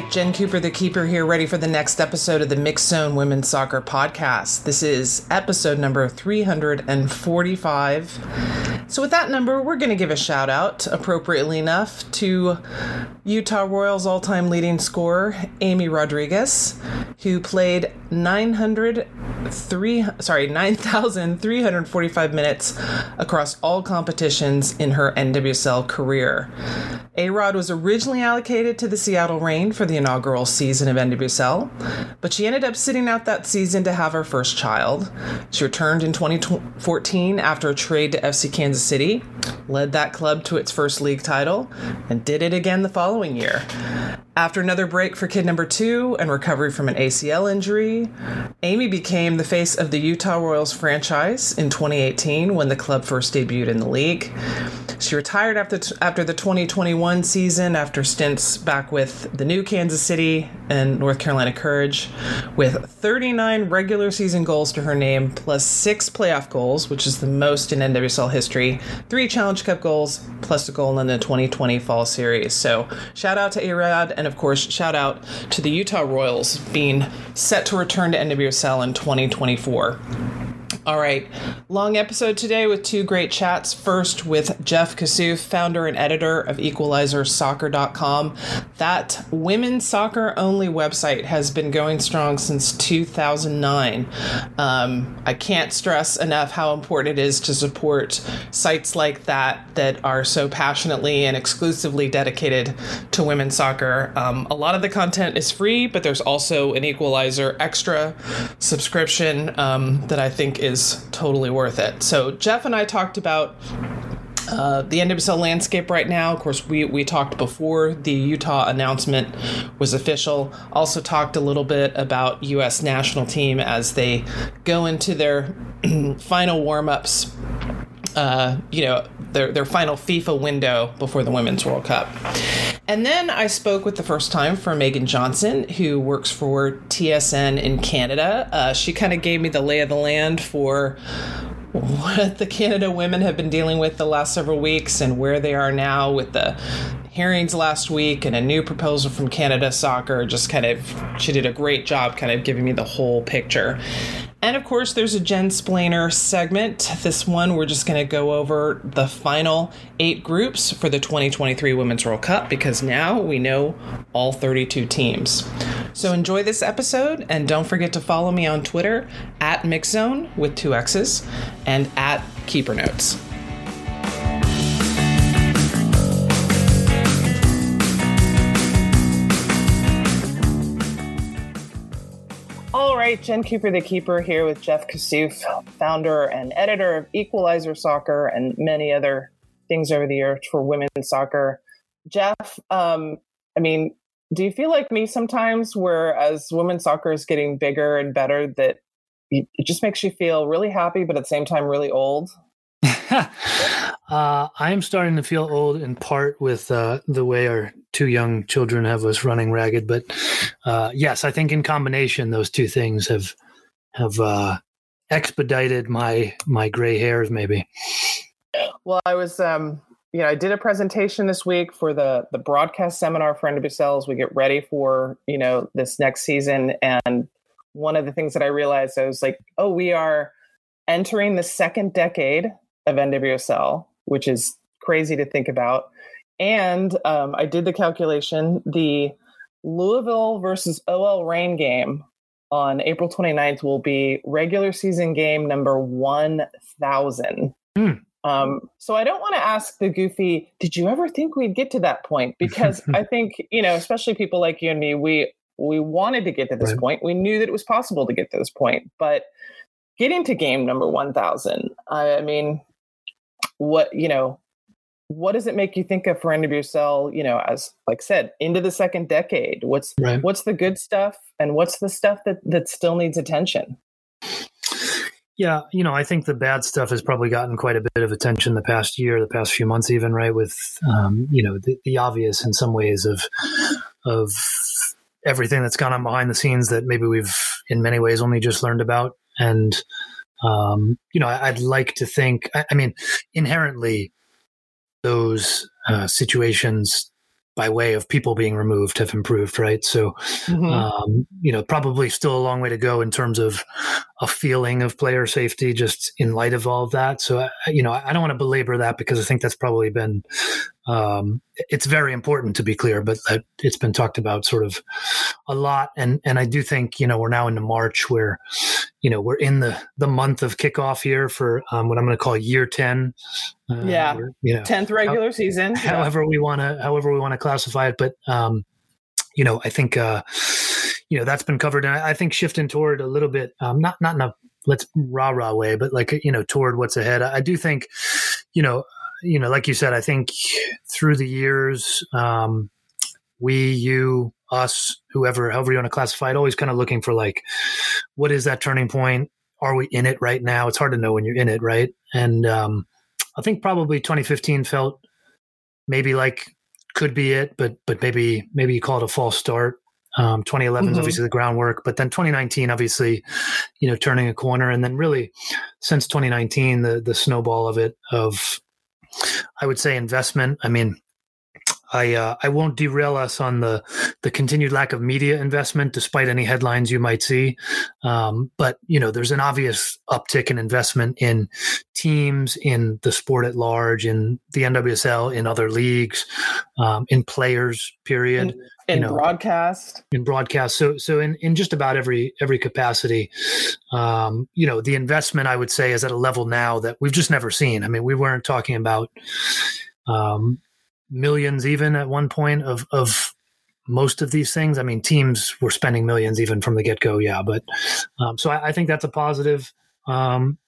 right, Jen Cooper, the keeper here, ready for the next episode of the Mixxed Zone Women's Soccer Podcast. This is episode number 345. So, with that number, we're going to give a shout out, appropriately enough, to Utah Royals all time leading scorer, Amy Rodriguez, who played 903, sorry, 9,345 minutes across all competitions in her NWSL career. A Rod was originally allocated to the Seattle Reign for the inaugural season of NWSL, but she ended up sitting out that season to have her first child. She returned in 2014 after a trade to FC Kansas City, led that club to its first league title, and did it again the following year. After another break for kid number two and recovery from an ACL injury, Amy became the face of the Utah Royals franchise in 2018 when the club first debuted in the league. She retired after after the 2021 season after stints back with the new Kansas City and North Carolina Courage, with 39 regular season goals to her name, plus six playoff goals, which is the most in NWSL history, three Challenge Cup goals, plus a goal in the 2020 Fall Series. So shout out to A Rod and of course, shout out to the Utah Royals being set to return to NWSL in 2024. All right, long episode today with two great chats. First with Jeff Kassouf, founder and editor of EqualizerSoccer.com. That women's soccer only website has been going strong since 2009. Um, I can't stress enough how important it is to support sites like that that are so passionately and exclusively dedicated to women's soccer. Um, a lot of the content is free, but there's also an Equalizer extra subscription um, that I think is is totally worth it. So Jeff and I talked about uh, the NWSL landscape right now. Of course, we, we talked before the Utah announcement was official. Also talked a little bit about U.S. national team as they go into their final warm ups. Uh, you know their their final FIFA window before the Women's World Cup. And then I spoke with the first time for Meaghen Johnson, who works for TSN in Canada. Uh, she kind of gave me the lay of the land for what the Canada women have been dealing with the last several weeks and where they are now with the hearings last week and a new proposal from Canada Soccer. Just kind of, she did a great job kind of giving me the whole picture. And of course, there's a Jensplainer segment. This one, we're just going to go over the final eight groups for the 2023 Women's World Cup because now we know all 32 teams. So enjoy this episode and don't forget to follow me on Twitter at Mixzone with two X's and at Keeper Notes. Right, Jen Cooper, the Keeper, here with Jeff Kassouf, founder and editor of Equalizer Soccer and many other things over the years for women's soccer. Jeff, um, I mean, do you feel like me sometimes, where as women's soccer is getting bigger and better, that it just makes you feel really happy, but at the same time, really old? uh, I'm starting to feel old in part with uh, the way our two young children have us running ragged. But uh, yes, I think in combination, those two things have have uh, expedited my my gray hairs. Maybe. Well, I was, um, you know, I did a presentation this week for the the broadcast seminar for NWSL as we get ready for you know this next season. And one of the things that I realized, I was like, oh, we are entering the second decade of NWSL, which is crazy to think about. And um, I did the calculation. The Louisville versus OL Reign game on April 29th will be regular season game number 1000. Mm. Um, so I don't want to ask the goofy, did you ever think we'd get to that point? Because I think, you know, especially people like you and me, we we wanted to get to this right. point. We knew that it was possible to get to this point, but getting to game number 1000, I, I mean, what, you know, what does it make you think of for NWSL, you know, as like said, into the second decade? What's right. what's the good stuff and what's the stuff that that still needs attention? Yeah, you know, I think the bad stuff has probably gotten quite a bit of attention the past year, the past few months, even right with, um, you know, the, the obvious in some ways of of everything that's gone on behind the scenes that maybe we've in many ways only just learned about. And um, you know, I'd like to think. I, I mean, inherently, those uh, situations by way of people being removed have improved, right? So, mm-hmm. um, you know, probably still a long way to go in terms of a feeling of player safety, just in light of all of that. So, you know, I don't want to belabor that because I think that's probably been um, it's very important to be clear, but it's been talked about sort of a lot. And and I do think you know we're now into March, where you know we're in the the month of kickoff here for um, what I'm going to call year ten. Uh, yeah, or, you know, tenth regular how, season. However we want to, however we want to classify it, but um, you know, I think uh, you know that's been covered, and I, I think shifting toward a little bit, um, not not in a let's rah rah way, but like you know toward what's ahead. I do think, you know, you know, like you said, I think through the years, um, we, you, us, whoever, however you want to classify it, always kind of looking for like, what is that turning point? Are we in it right now? It's hard to know when you're in it, right? And um, I think probably 2015 felt maybe like could be it, but but maybe maybe you call it a false start. Um, 2011 mm-hmm. is obviously the groundwork, but then 2019, obviously, you know, turning a corner, and then really since 2019, the the snowball of it of I would say investment. I mean, I uh, I won't derail us on the the continued lack of media investment, despite any headlines you might see. Um, but you know, there's an obvious uptick in investment in teams, in the sport at large, in the NWSL, in other leagues, um, in players. Period. In, in you know, broadcast. In broadcast. So so in in just about every every capacity, um, you know, the investment I would say is at a level now that we've just never seen. I mean, we weren't talking about. Um, millions even at one point of of most of these things. I mean, teams were spending millions even from the get go. Yeah, but um, so I, I, think that's a positive. Um,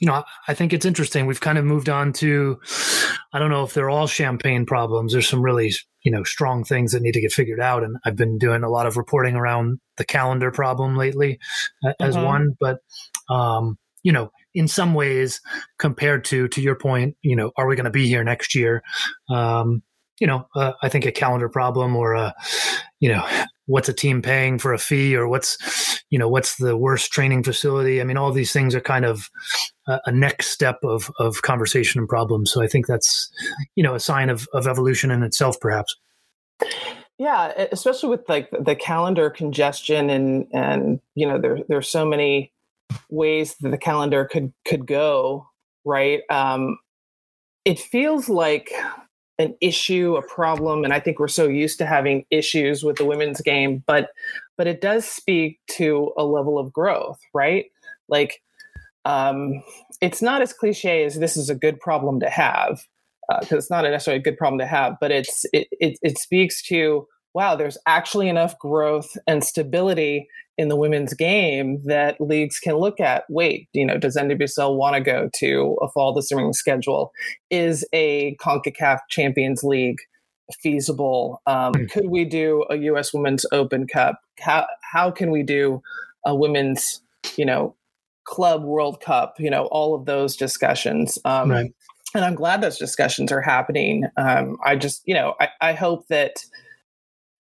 you know, I, I think it's interesting. We've kind of moved on to. I don't know if they're all champagne problems. There's some really you know strong things that need to get figured out, and I've been doing a lot of reporting around the calendar problem lately uh, as mm-hmm. one. But um, you know, in some ways compared to to your point you know are we going to be here next year? Um, you know uh, i think a calendar problem or a you know what's a team paying for a fee or what's you know what's the worst training facility? I mean all these things are kind of a, a next step of of conversation and problems so i think that's you know a sign of of evolution in itself perhaps. Yeah especially with like the calendar congestion and and you know there there's so many ways that the calendar could could go right? Um, it feels like an issue a problem and i think we're so used to having issues with the women's game but but it does speak to a level of growth right? Like um, it's not as cliche as this is a good problem to have because uh, it's not necessarily a good problem to have but it's it, it, it speaks to wow there's actually enough growth and stability in the women's game that leagues can look at. Wait, you know, does NWSL want to go to a fall this spring schedule? Is a CONCACAF Champions League feasible? Um, hmm. could we do a U.S. Women's Open Cup? How how can we do a women's, you know, club World Cup? You know, all of those discussions. Um, right. And I'm glad those discussions are happening. Um, I just, you know, I, I hope that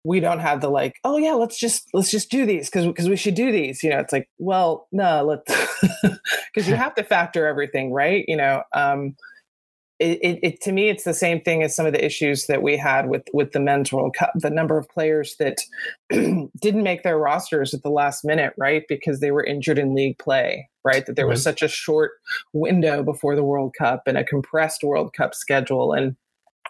we don't have the like oh yeah let's just let's just do these because because we should do these you know? It's like well no let's because you have to factor everything right? You know um it, it, it, to me it's the same thing as some of the issues that we had with with the men's world cup the number of players that didn't make their rosters at the last minute right? Because they were injured in league play right? That there was such a short window before the world cup and a compressed world cup schedule and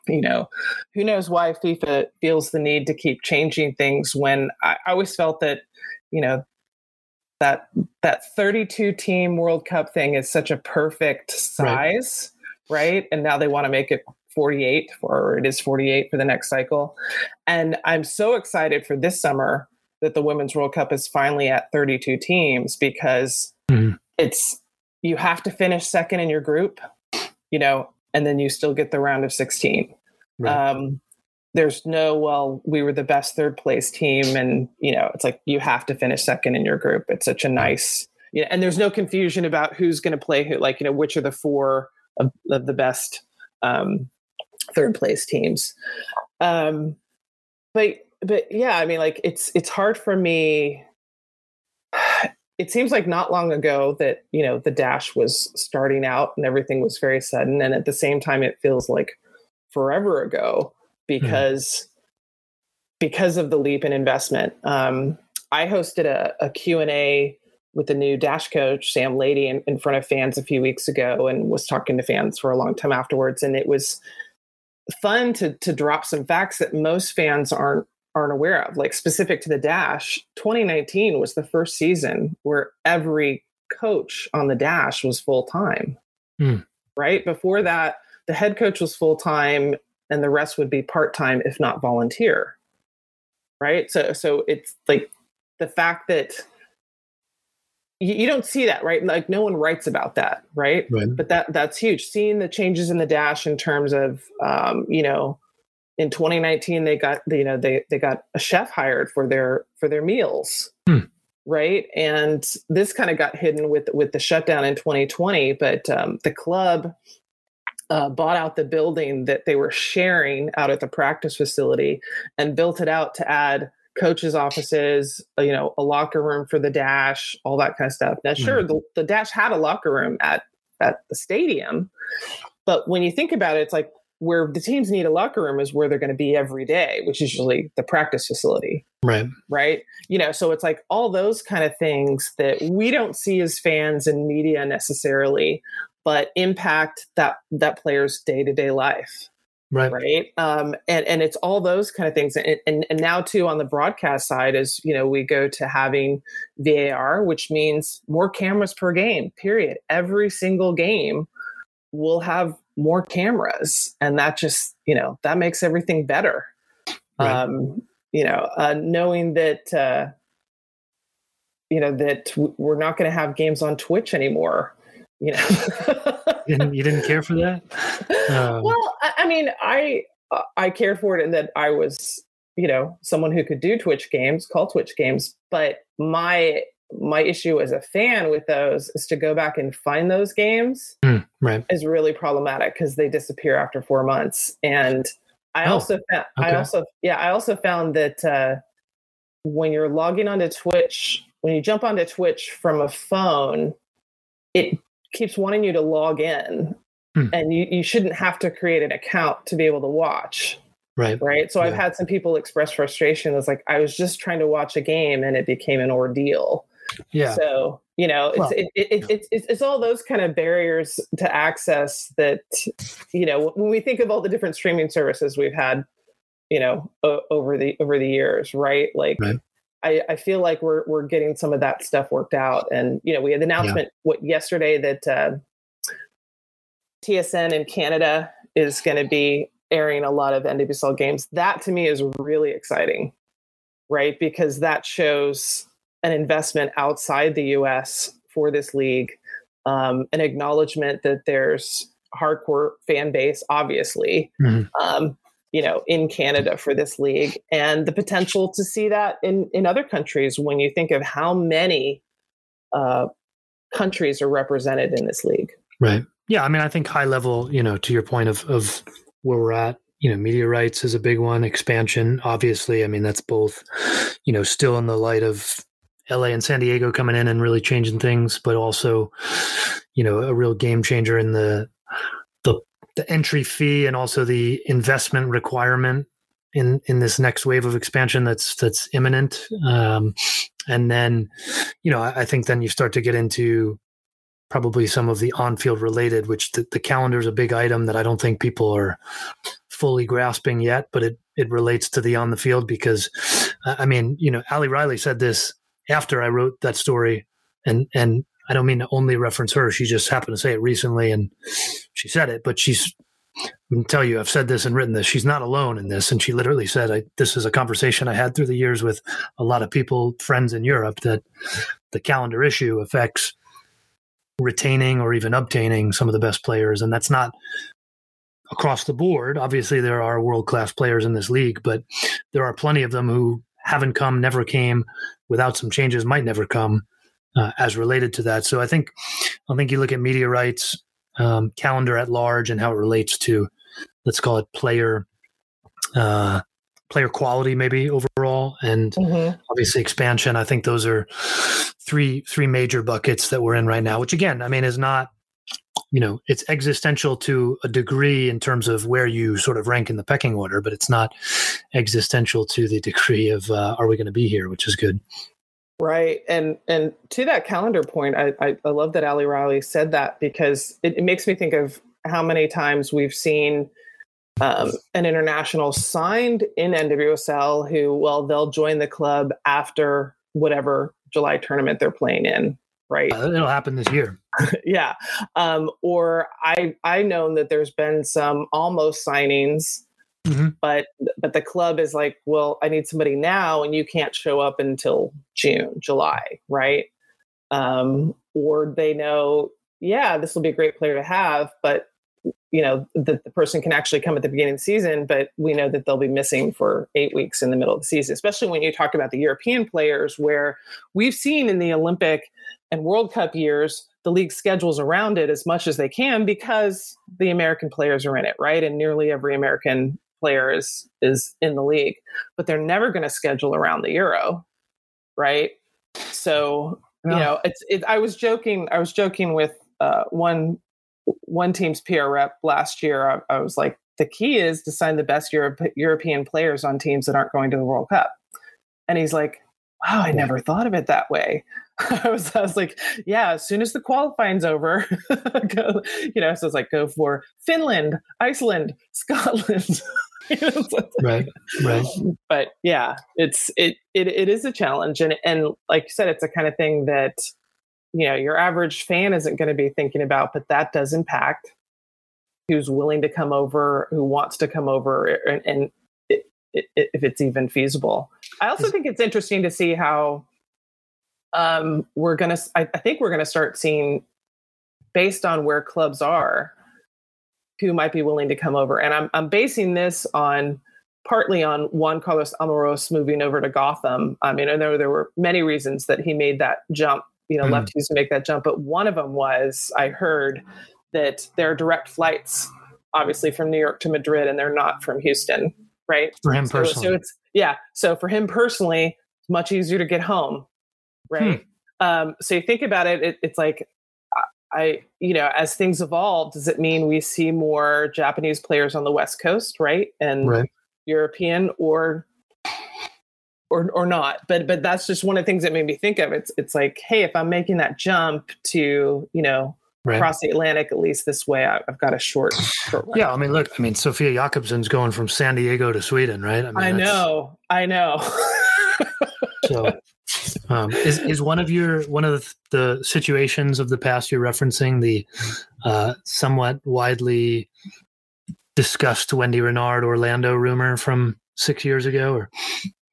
you know, who knows why FIFA feels the need to keep changing things when I, I always felt that, you know, that that 32 team World Cup thing is such a perfect size, right? right? And now they want to make it 48 or it is 48 for the next cycle. And I'm so excited for this summer that the Women's World Cup is finally at 32 teams because mm-hmm. it's you have to finish second in your group. You know, and then you still get the round of 16. Right. Um, there's no, well, we were the best third place team. And, you know, it's like you have to finish second in your group. It's such a nice, yeah. And there's no confusion about who's going to play who, like, you know, which are the four of, of the best um, third place teams. Um, but, but yeah, I mean, like, it's, it's hard for me it seems like not long ago that you know the dash was starting out and everything was very sudden and at the same time it feels like forever ago because because of the leap in investment. Um, I hosted a, a Q&A with the new dash coach Sam Laity in, in front of fans a few weeks ago and was talking to fans for a long time afterwards and it was fun to to drop some facts that most fans aren't aren't aware of like specific to the dash 2019 was the first season where every coach on the dash was full time Hmm. right? Before that the head coach was full time and the rest would be part time if not volunteer. Right? So so it's like the fact that you, you don't see that right? Like no one writes about that right? Right. but that that's huge. Seeing the changes in the dash in terms of um, you know in 2019 they got you know they they got a chef hired for their for their meals. Hmm. right? And this kind of got hidden with with the shutdown in 2020 but um, the club uh, bought out the building that they were sharing out at the practice facility and built it out to add coaches offices uh, you know a locker room for the dash all that kind of stuff. Now sure the, the dash had a locker room at at the stadium but when you think about it it's like where the teams need a locker room is where they're going to be every day which is usually the practice facility. Right. right? You know so it's like all those kind of things that we don't see as fans and media necessarily but impact that that player's day-to-day life. Right. right? Um, and and it's all those kind of things and, and and now too on the broadcast side is you know we go to having var which means more cameras per game period. Every single game will have more cameras and that just you know that makes everything better Right. um you know uh knowing that uh you know that we're not going to have games on twitch anymore you know You didn't, you didn't care for that? Um, well, I, I mean, I uh, I care for it in that I was, you know, someone who could do Twitch games, call Twitch games. But my my issue as a fan with those is to go back and find those games hmm, right. is really problematic because they disappear after four months. And I Oh, also found, I also yeah I also found that uh, when you're logging onto Twitch, when you jump onto Twitch from a phone, it keeps wanting you to log in. Hmm. And you, you shouldn't have to create an account to be able to watch, Right. right? So I've had some people express frustration. It's like I was just trying to watch a game and it became an ordeal. Yeah. So you know, it's Well, it, it, it, it's it's it's all those kind of barriers to access that you know when we think of all the different streaming services we've had, you know, o- over the over the years, right? Like. Right. I, I feel like we're we're getting some of that stuff worked out, and you know we had the announcement what yesterday that uh, TSN in Canada is going to be airing a lot of NWSL games. That to me is really exciting, right? Because that shows an investment outside the US for this league, um, an acknowledgement that there's hardcore fan base, obviously, Mhm. um, you know, in Canada for this league, and the potential to see that in in other countries when you think of how many uh, countries are represented in this league. Right. Yeah. I mean, I think high level, you know, to your point of, of where we're at, you know, media rights is a big one. Expansion, obviously. I mean, that's both, you know, still in the light of LA and San Diego coming in and really changing things, but also, you know, a real game changer in the the the entry fee and also the investment requirement in in this next wave of expansion that's that's imminent. Um, and then, you know, I, I think then you start to get into probably some of the on-field related, which the, the calendar is a big item that I don't think people are fully grasping yet, but it it relates to the on the field because, I mean, you know, Ali Riley said this after I wrote that story, and and I don't mean to only reference her. She just happened to say it recently, and she said it, but she's. I can tell you, I've said this and written this. She's not alone in this, and she literally said, I, "This is a conversation I had through the years with a lot of people, friends in Europe, that the calendar issue affects retaining or even obtaining some of the best players. And that's not across the board. Obviously, there are world class players in this league, but there are plenty of them who haven't come, never came, without some changes, might never come uh, as related to that. So I think, I think you look at media rights, um, calendar at large, and how it relates to, let's call it player. Uh, player quality maybe overall and obviously expansion i think those are three three major buckets that we're in right now which again i mean is not you know it's existential to a degree in terms of where you sort of rank in the pecking order but it's not existential to the degree of uh, are we going to be here which is good. Right and and to that calendar point i i, I love that ali riley said that because it, it, makes me think of how many times we've seen um, an international signed in nwsl who well they'll join the club after whatever july tournament they're playing in right? Uh, it'll happen this year yeah. Um, or I I known that there's been some almost signings, mm-hmm. but but the club is like, well, I need somebody now, and you can't show up until June, July, right? Um, or they know, yeah, this will be a great player to have, but you know the, the person can actually come at the beginning of the season but we know that they'll be missing for eight weeks in the middle of the season especially when you talk about the european players where we've seen in the olympic and world cup years the league schedules around it as much as they can because the American players are in it, right? And nearly every American player is is in the league, but they're never going to schedule around the Euro, right? So you know, it's it, I was joking. I was joking with uh, one one team's PR rep last year. I, I was like, the key is to sign the best Europe, European players on teams that aren't going to the World Cup. And he's like, wow, I never thought of it that way. I was, I was like, yeah, as soon as the qualifying's over, go, you know, so it's like go for Finland, Iceland, Scotland. right, right. But yeah, it's it, it it is a challenge, and and like you said, it's a kind of thing that you know your average fan isn't going to be thinking about, but that does impact who's willing to come over, who wants to come over, and, and if it's even feasible. I also think it's interesting to see how um, we're gonna. I, I think we're gonna start seeing, based on where clubs are, who might be willing to come over. And I'm I'm basing this on partly on Juan Carlos Amoros moving over to Gotham. I mean, I know there were many reasons that he made that jump. You know, mm. lefties to make that jump, but one of them was I heard that there are direct flights, obviously from New York to Madrid, and they're not from Houston, right? For him personally, so it's yeah. So for him personally, it's much easier to get home right? Hmm. Um, so you think about it, it, it's like I, you know, as things evolve, does it mean we see more Japanese players on the West Coast, right, and right. European, or or or not? But but that's just one of the things that made me think of it's it's like, hey, if I'm making that jump to you know right. across the Atlantic, at least this way, I, have got a short. short yeah, I mean, look, I mean, Sofia Jakobsson's going from San Diego to Sweden, right? I, mean, I know, I know. so um, is is one of your one of the situations of the past you're referencing the uh, somewhat widely discussed Wendie Renard Orlando rumor from six years ago, or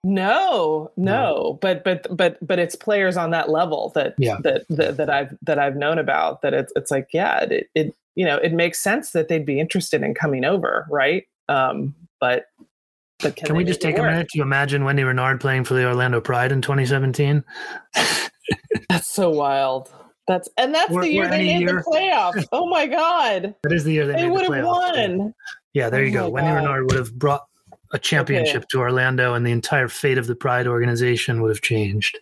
no, no, but but but but it's players on that level that yeah. that, that that I've that I've known about that it's it's like yeah it, it you know it makes sense that they'd be interested in coming over right um but but can, can we just take a minute to imagine Wendie Renard playing for the Orlando Pride in 2017? that's so wild. That's and that's the year they made year. the playoffs. Oh my god! That is the year they, they would have won. Yeah, there you oh go. Wendie Renard would have brought a championship okay. to Orlando, and the entire fate of the Pride organization would have changed.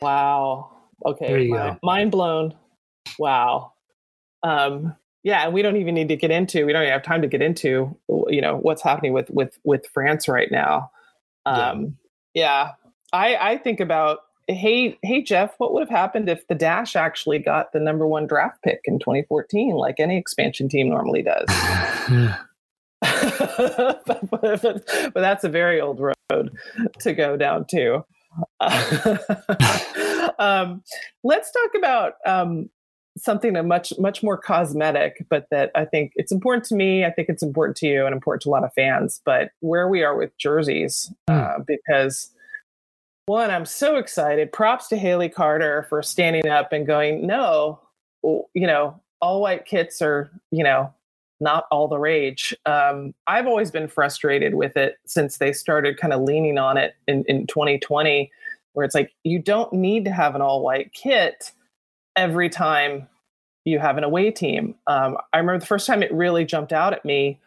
Wow. Okay. There you mind, go. Mind blown. Wow. Um, yeah and we don't even need to get into we don't even have time to get into you know what's happening with with with france right now um yeah, yeah. i i think about hey hey jeff what would have happened if the dash actually got the number one draft pick in 2014 like any expansion team normally does but, but, but, that's a very old road to go down to um, let's talk about um, something that much much more cosmetic but that i think it's important to me i think it's important to you and important to a lot of fans but where we are with jerseys mm. uh, because one i'm so excited props to haley carter for standing up and going no you know all white kits are you know not all the rage um, i've always been frustrated with it since they started kind of leaning on it in, in 2020 where it's like you don't need to have an all white kit every time you have an away team. Um, I remember the first time it really jumped out at me.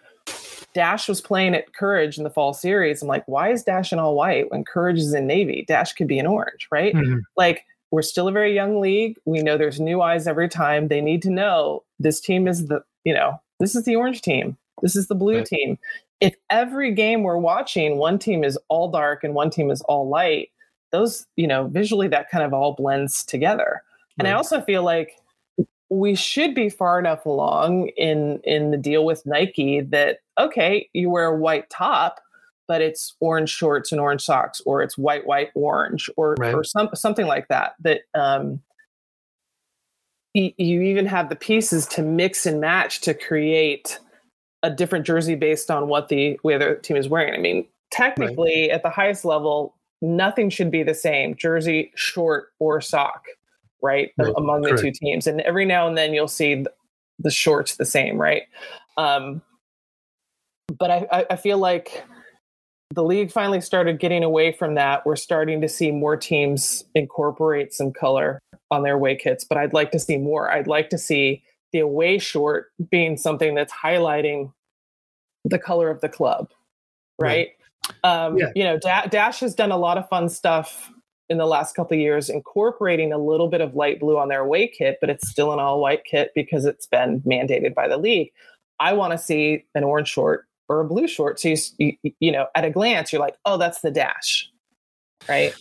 Dash was playing at Courage in the fall series. I'm like, why is Dash in all white when Courage is in navy? Dash could be in orange, right? Mm-hmm. Like we're still a very young league. We know there's new eyes every time. They need to know this team is the, you know, this is the orange team. This is the blue right. team. If every game we're watching, one team is all dark and one team is all light, those, you know, visually that kind of all blends together. And I also feel like we should be far enough along in in the deal with Nike that okay, you wear a white top, but it's orange shorts and orange socks, or it's white, white, orange, or right. or some something like that. That um, y- you even have the pieces to mix and match to create a different jersey based on what the other team is wearing. I mean, technically, right. at the highest level, nothing should be the same: jersey, short, or sock right, right. among the two teams. And every now and then you'll see the shorts the same, right? Um, but I, I feel like the league finally started getting away from that. We're starting to see more teams incorporate some color on their away kits, but I'd like to see more. I'd like to see the away short being something that's highlighting the color of the club, right? right. Um, yeah. You know, Dash has done a lot of fun stuff in the last couple of years incorporating a little bit of light blue on their away kit, but it's still an all white kit because it's been mandated by the league. I want to see an orange short or a blue short. So you, you, you know, at a glance, you're like, oh, that's the dash, right?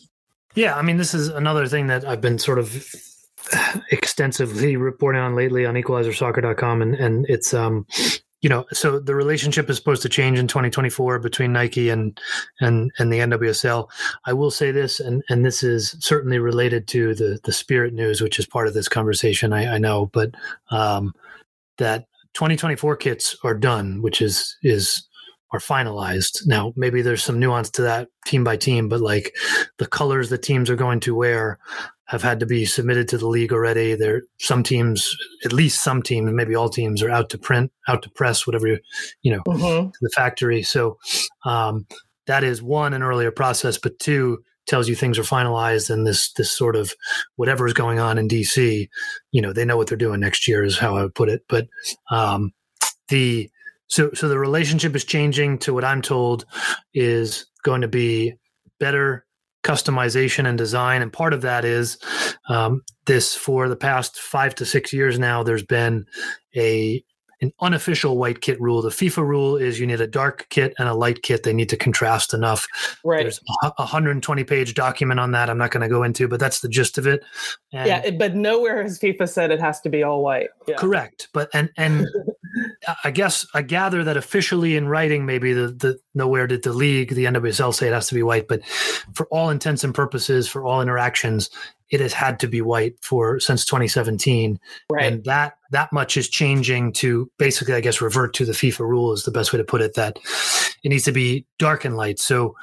Yeah, I mean, this is another thing that I've been sort of extensively reporting on lately on equalizersoccer.com and and it's um you know, so the relationship is supposed to change in 2024 between Nike and and and the NWSL. I will say this, and and this is certainly related to the the Spirit news, which is part of this conversation. I, I know, but um, that 2024 kits are done, which is is are finalized. Now, maybe there's some nuance to that team by team, but like the colors that teams are going to wear have had to be submitted to the league already. There, some teams, at least some teams, maybe all teams, are out to print, out to press, whatever you, you know, mm-hmm. the factory. So um, that is one an earlier process, but two tells you things are finalized and this this sort of whatever is going on in DC, you know, they know what they're doing next year is how I would put it. But um, the so so the relationship is changing to what I'm told is going to be better customization and design. And part of that is um, this for the past five to six years now, there's been a an unofficial white kit rule. The FIFA rule is you need a dark kit and a light kit. They need to contrast enough. Right. There's a 120 page document on that. I'm not going to go into, but that's the gist of it. And yeah, but nowhere has FIFA said it has to be all white. Yeah. Correct. But and and I guess I gather that officially in writing, maybe the the nowhere did the league, the NWSL say it has to be white. But for all intents and purposes, for all interactions, it has had to be white for since 2017 right. and that that much is changing to basically i guess revert to the fifa rule is the best way to put it that it needs to be dark and light. So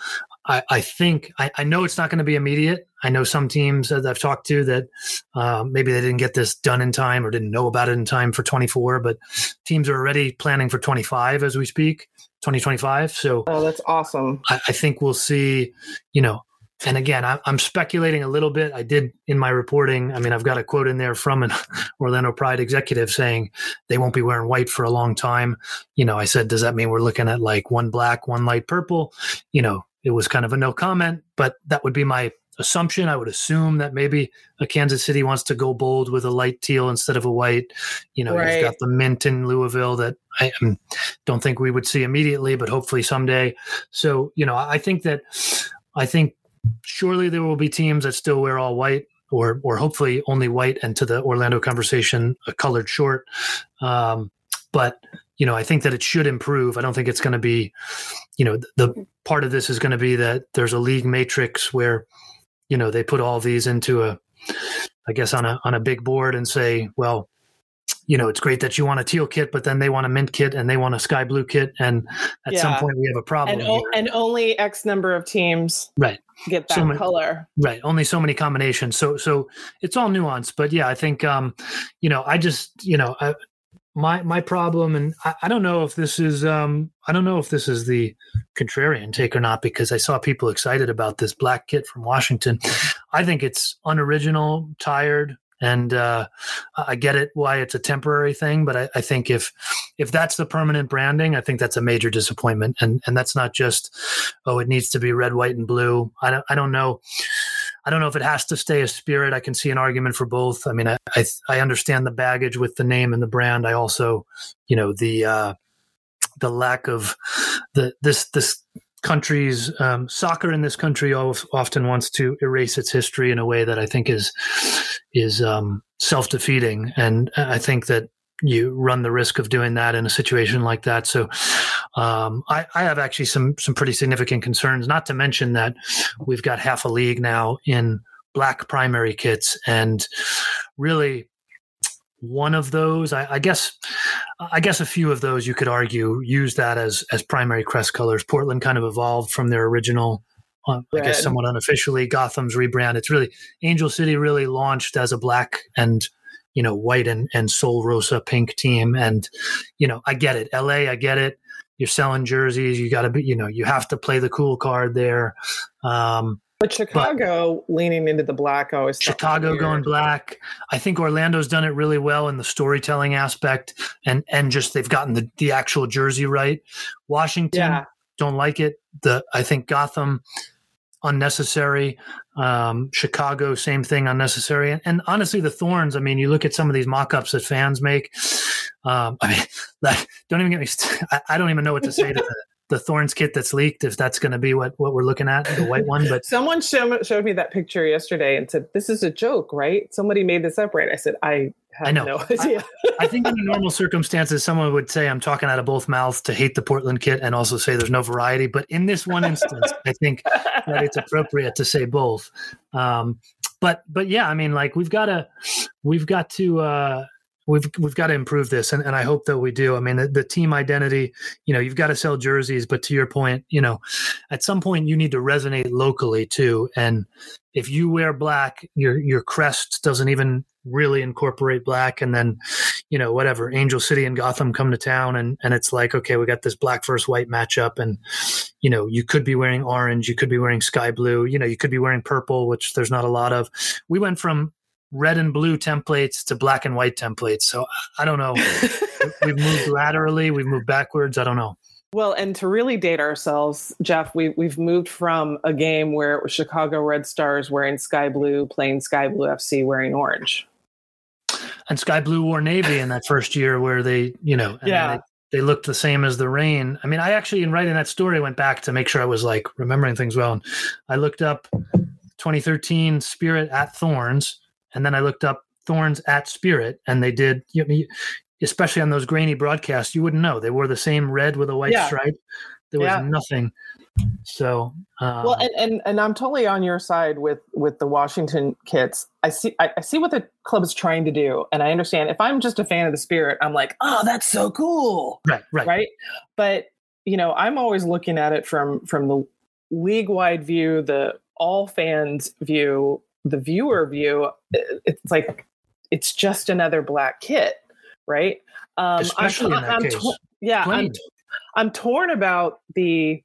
i, I think I, I, know it's not going to be immediate. I know some teams that i've talked to that uh, maybe they didn't get this done in time or didn't know about it in time for 24 but teams are already planning for 25 as we speak 2025 so oh that's awesome. I, I think we'll see you know and again, I, am speculating a little bit. I did in my reporting. I mean, I've got a quote in there from an Orlando Pride executive saying they won't be wearing white for a long time. You know, I said, does that mean we're looking at like one black, one light purple? You know, it was kind of a no comment, but that would be my assumption. I would assume that maybe a Kansas City wants to go bold with a light teal instead of a white. You know, right. you've got the mint in Louisville that I um, don't think we would see immediately, but hopefully someday. So, you know, I think that I think surely there will be teams that still wear all white or or hopefully only white and to the Orlando conversation a colored short. Um, but you know, I think that it should improve. I don't think it's going to be, you know, the part of this is going to be that there's a league matrix where, you know, they put all these into a, I guess on a on a big board and say, well, you know, it's great that you want a teal kit, but then they want a mint kit and they want a sky blue kit, and at yeah. some point we have a problem. And, o- and, only X number of teams, right, get that so many, color. Right, only so many combinations. So, so it's all nuanced. But yeah, I think, um, you know, I just, you know, I, my my problem, and I, I don't know if this is, um, I don't know if this is the contrarian take or not, because I saw people excited about this black kit from Washington. I think it's unoriginal, tired, and uh, I get it why it's a temporary thing, but I, I, think if if that's the permanent branding, I think that's a major disappointment, and and that's not just oh it needs to be red, white, and blue. I don't I don't know. I don't know if it has to stay a spirit. I can see an argument for both. I mean, I I, I understand the baggage with the name and the brand. I also, you know, the uh, the lack of the this this country's um, soccer in this country often wants to erase its history in a way that I think is is um, self defeating, and I think that you run the risk of doing that in a situation like that. So um, I, I, have actually some some pretty significant concerns. Not to mention that we've got half a league now in black primary kits, and really one of those, I, I guess, I guess a few of those you could argue use that as as primary crest colors. Portland kind of evolved from their original. Uh, I guess somewhat unofficially, Gotham's rebrand. It's really Angel City really launched as a black and you know white and and Sol Rosa pink team, and you know I get it. L.A. I get it you're selling jerseys. You got to be, you know, you have to play the cool card there. Um, but Chicago but leaning into the black always Chicago going black. I think Orlando's done it really well in the storytelling aspect and and just they've gotten the, the actual jersey right. Washington yeah. don't like it. The I think Gotham unnecessary. Um, Chicago, same thing, unnecessary. And, and, honestly, the Thorns. I mean, you look at some of these mock-ups that fans make. Um, I mean, don't even get me. St- I, I, don't even know what to say to the, the Thorns kit that's leaked. If that's going to be what what we're looking at, the white one. But someone showed showed me that picture yesterday and said, "This is a joke, right? Somebody made this up, right?" I said, "I I know. No I, I, think in normal circumstances, someone would say I'm talking out of both mouths to hate the Portland kit and also say there's no variety. But in this one instance, I think that it's appropriate to say both. Um, but but yeah, I mean, like we've got to we've got to uh, we've we've got to improve this, and, and I hope that we do. I mean, the, the team identity, you know, you've got to sell jerseys, but to your point, you know, at some point you need to resonate locally too. And if you wear black, your your crest doesn't even really incorporate black, and then, you know, whatever Angel City and Gotham come to town, and and it's like, okay, we got this black versus white matchup, and you know, you could be wearing orange, you could be wearing sky blue, you know, you could be wearing purple, which there's not a lot of. We went from red and blue templates to black and white templates. So I don't know. we've moved laterally, we've moved backwards. I don't know. Well, and to really date ourselves, Jeff, we, we've moved from a game where it was Chicago Red Stars wearing sky blue, playing sky blue FC wearing orange. And sky blue wore navy in that first year where they, you know, yeah. They, they, looked the same as the Reign. I mean, I actually, in writing that story, went back to make sure I was like remembering things well. And I looked up 2013 Spirit at Thorns and then I looked up Thorns at Spirit, and they did. You know, especially on those grainy broadcasts, you wouldn't know they wore the same red with a white yeah. stripe. There was yeah. nothing. So um, well, and, and and I'm totally on your side with with the Washington kits. I see I, I see what the club is trying to do, and I understand. If I'm just a fan of the Spirit, I'm like, oh, that's so cool, right, right, right. But you know, I'm always looking at it from from the league wide view, the all fans view, the viewer view, it's like it's just another black kit, right? Um, Especially I'm, in that I'm, case. Yeah, I'm, I'm torn about the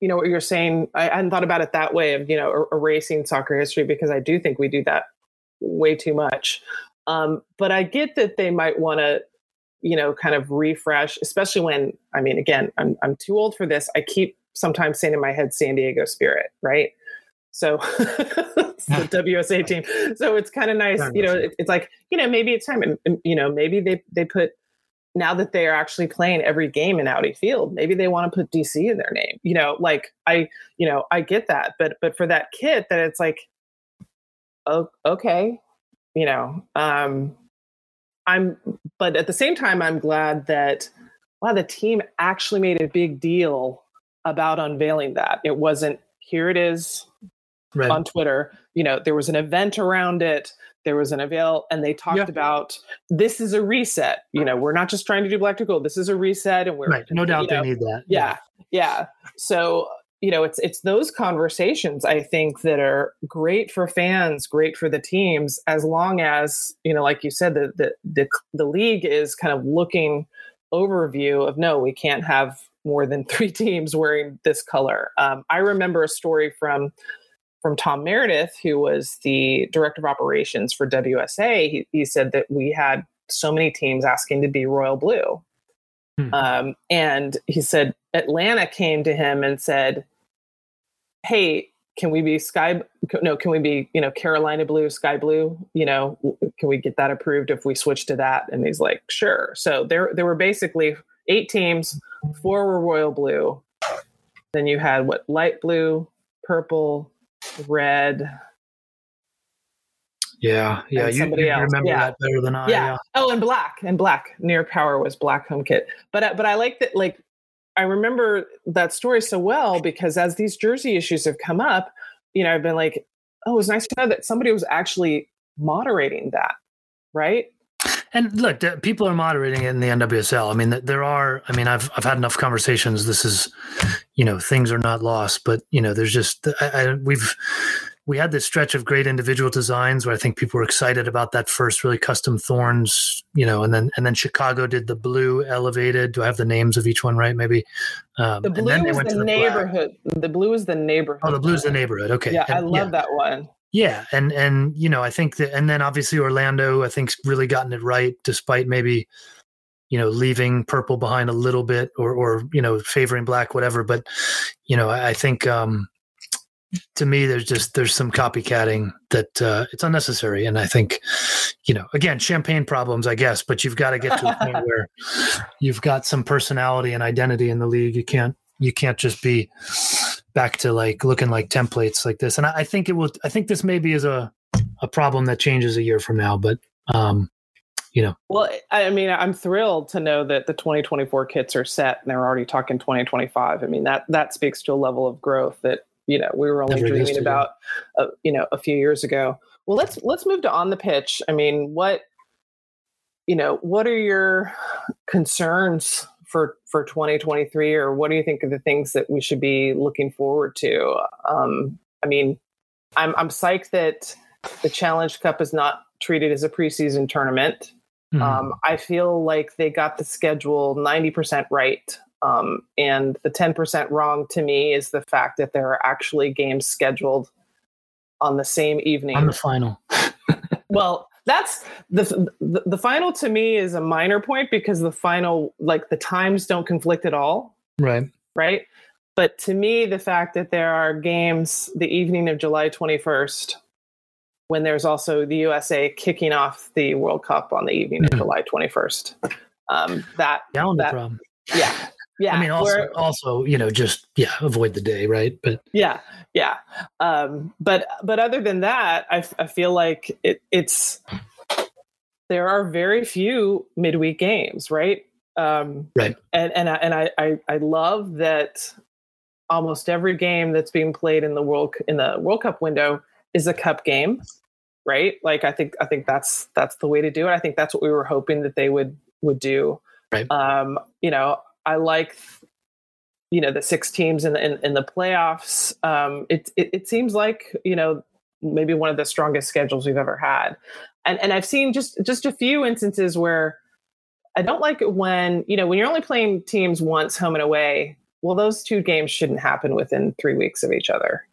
you know what you're saying i hadn't thought about it that way of you know er, erasing soccer history because i do think we do that way too much um, but i get that they might want to you know kind of refresh especially when i mean again I'm, I'm too old for this i keep sometimes saying in my head san diego spirit right so the WUSA team. So it's kind of nice, you know. It, it's like you know maybe it's time, and, you know maybe they they put now that they are actually playing every game in Audi Field, maybe they want to put DC in their name. You know, like I you know I get that, but but for that kit, that it's like, oh okay, you know, um, I'm. But at the same time, I'm glad that wow, the team actually made a big deal about unveiling that. It wasn't here it is right. on Twitter. You know, there was an event around it. There was an avail, and they talked yeah. about this is a reset. You know, we're not just trying to do black to gold. This is a reset, and we're right. No doubt know, they need that. Yeah, yeah. So you know, it's it's those conversations I think that are great for fans, great for the teams, as long as you know, like you said, the the the, the league is kind of looking overview of no, we can't have more than three teams wearing this color. Um, I remember a story from from Tom Meredith, who was the director of operations for WUSA, he, he said that we had so many teams asking to be royal blue. Hmm. Um, and he said Atlanta came to him and said, Hey, can we be sky no can we be you know carolina blue sky blue you know can we get that approved if we switch to that and he's like sure so there there were basically eight teams four were royal blue then you had what light blue purple red yeah yeah you, you remember yeah. that better than i yeah. yeah. oh and black and black near power was black home kit but uh, but i like that like I remember that story so well because as these jersey issues have come up, you know, I've been like, oh, it was nice to know that somebody was actually moderating that, right? And look, people are moderating it in the NWSL. I mean, there are. I mean, I've I've had enough conversations. This is, you know, things are not lost, but you know, there's just I, I, we've we had this stretch of great individual designs where I think people were excited about that first really custom thorns, you know, and then and then Chicago did the blue elevated. Do I have the names of each one right? Maybe um, the blue is the, the neighborhood. Black. The blue is the neighborhood. Oh, the blue is the neighborhood. Okay. Yeah, and, I love yeah. that one. Yeah, and and you know I think that, and then obviously Orlando I think's really gotten it right despite maybe you know leaving purple behind a little bit or or you know favoring black whatever but you know I, I think um to me there's just there's some copycatting that uh, it's unnecessary and i think you know again champagne problems i guess but you've got to get to a point where you've got some personality and identity in the league. You can't you can't just be back to like looking like templates like this. And i, I think it will i think this maybe is a a problem that changes a year from now but um you know. Well i mean i'm thrilled to know that the 2024 kits are set and they're already talking 2025 i mean that that speaks to a level of growth that you know we were only Never dreaming about uh, you know a few years ago. Well let's let's move to on the pitch. I mean what you know what are your concerns for for 2023 or what do you think are the things that we should be looking forward to um i mean i'm i'm psyched that the challenge cup is not treated as a preseason tournament mm-hmm. um i feel like they got the schedule 90% right um, and the 10% wrong to me is the fact that there are actually games scheduled on the same evening. On the final. well, that's the, the, the final to me is a minor point because the final like the times don't conflict at all. Right. Right. But to me, the fact that there are games the evening of July 21st, when there's also the USA kicking off the World Cup on the evening mm-hmm. of July 21st, um, that, that problem. yeah, yeah i mean also also you know just yeah avoid the day right? But yeah yeah. Um but but other than that i, I feel like it, it's there are very few midweek games right? Um right. and and I, and I, I i love that almost every game that's being played in the world in the world cup window is a cup game right? Like i think i think that's that's the way to do it. I think that's what we were hoping that they would would do. Right. Um you know I like you know the six teams in the in, in the playoffs. Um, it, it, it seems like you know maybe one of the strongest schedules we've ever had, and and I've seen just just a few instances where I don't like it when you know when you're only playing teams once home and away. Well, those two games shouldn't happen within three weeks of each other.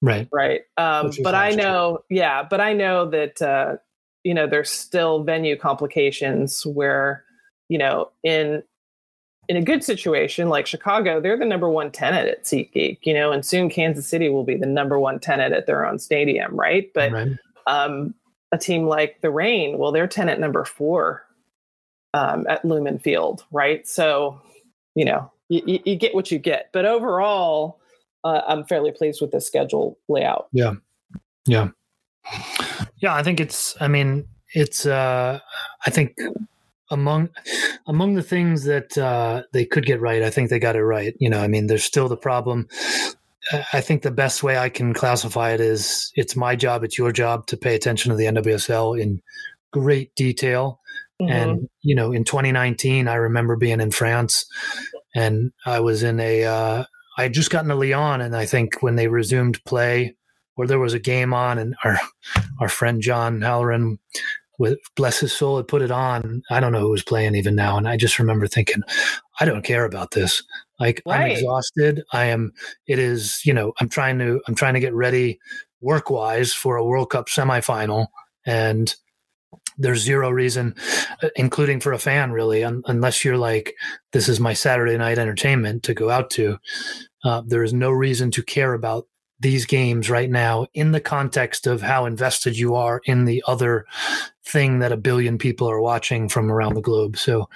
Right. Right. Um, but I know, true. yeah, but I know that uh, you know there's still venue complications where you know in in a good situation like Chicago, they're the number one tenant at SeatGeek, you know, and soon Kansas City will be the number one tenant at their own stadium, right? But right. Um, a team like the Reign, well, they're tenant number four um, at Lumen Field, right? So, you know, you, you get what you get. But overall, uh, I'm fairly pleased with the schedule layout. Yeah, yeah, yeah. I think it's. I mean, it's. uh I think among among the things that uh, they could get right, I think they got it right. You know, I mean, there's still the problem. I think the best way I can classify it is it's my job, it's your job to pay attention to the NWSL in great detail. Mm-hmm. And you know, in 2019, I remember being in France, and I was in a. Uh, I had just gotten to Lyon, and I think when they resumed play, or there was a game on, and our our friend John Halloran with bless his soul had put it on. I don't know who was playing even now and i just remember thinking i don't care about this. Like right. i'm exhausted. I am it is you know i'm trying to i'm trying to get ready work wise for a world cup semifinal and there's zero reason uh, including for a fan really un- unless you're like this is my saturday night entertainment to go out to. Uh, there is no reason to care about these games right now in the context of how invested you are in the other thing that a billion people are watching from around the globe. So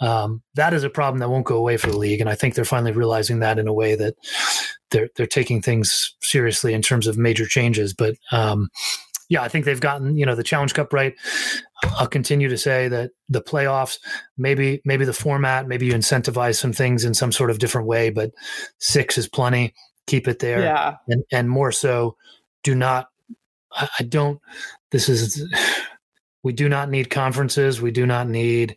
um, that is a problem that won't go away for the league, and I think they're finally realizing that in a way that they're they're taking things seriously in terms of major changes. But um, yeah, I think they've gotten you know the Challenge Cup right. I'll continue to say that the playoffs, maybe maybe the format, maybe you incentivize some things in some sort of different way, but six is plenty. Keep it there, yeah, and and more so, do not. I, I don't. This is. We do not need conferences. We do not need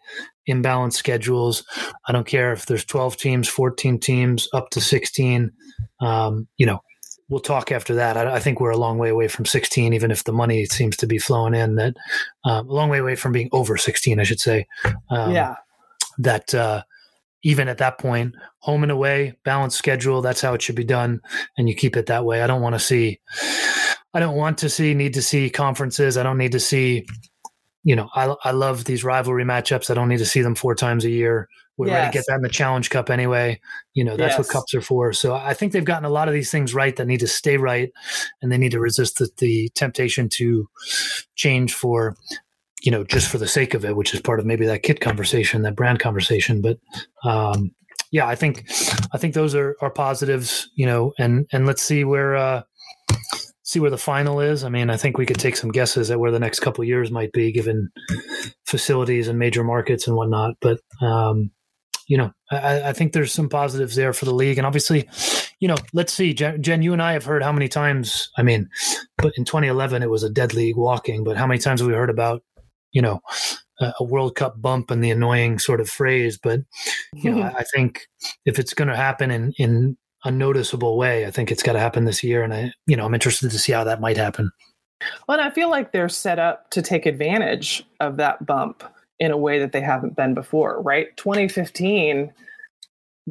imbalanced schedules. I don't care if there's 12 teams, 14 teams, up to 16. Um, you know, we'll talk after that. I, I, think we're a long way away from 16, even if the money seems to be flowing in. That um, a long way away from being over 16, I should say. Um, yeah. That uh, even at that point, home and away, balanced schedule. That's how it should be done, and you keep it that way. I don't want to see. I don't want to see, need to see conferences. I don't need to see you know, I, I love these rivalry matchups. I don't need to see them four times a year. We're yes. ready to get that in the Challenge Cup anyway. You know, that's yes. what cups are for. So I think they've gotten a lot of these things right that need to stay right, and they need to resist the, the temptation to change for, you know, just for the sake of it, which is part of maybe that kit conversation, that brand conversation. But um, yeah, I think I think those are are positives. You know, and and let's see where. Uh, see where the final is. I mean, I think we could take some guesses at where the next couple years might be, given facilities and major markets and whatnot. But um, you know, I, I, think there's some positives there for the league, and obviously, you know, let's see, Jen, Jen, you and I have heard how many times. I mean, but in 2011 it was a dead league walking, but how many times have we heard about, you know, a, World Cup bump and the annoying sort of phrase? But you know, I, I think if it's going to happen in in a noticeable way. I think it's got to happen this year, and I, you know, I'm interested to see how that might happen. Well, and I feel like they're set up to take advantage of that bump in a way that they haven't been before. Right? 2015,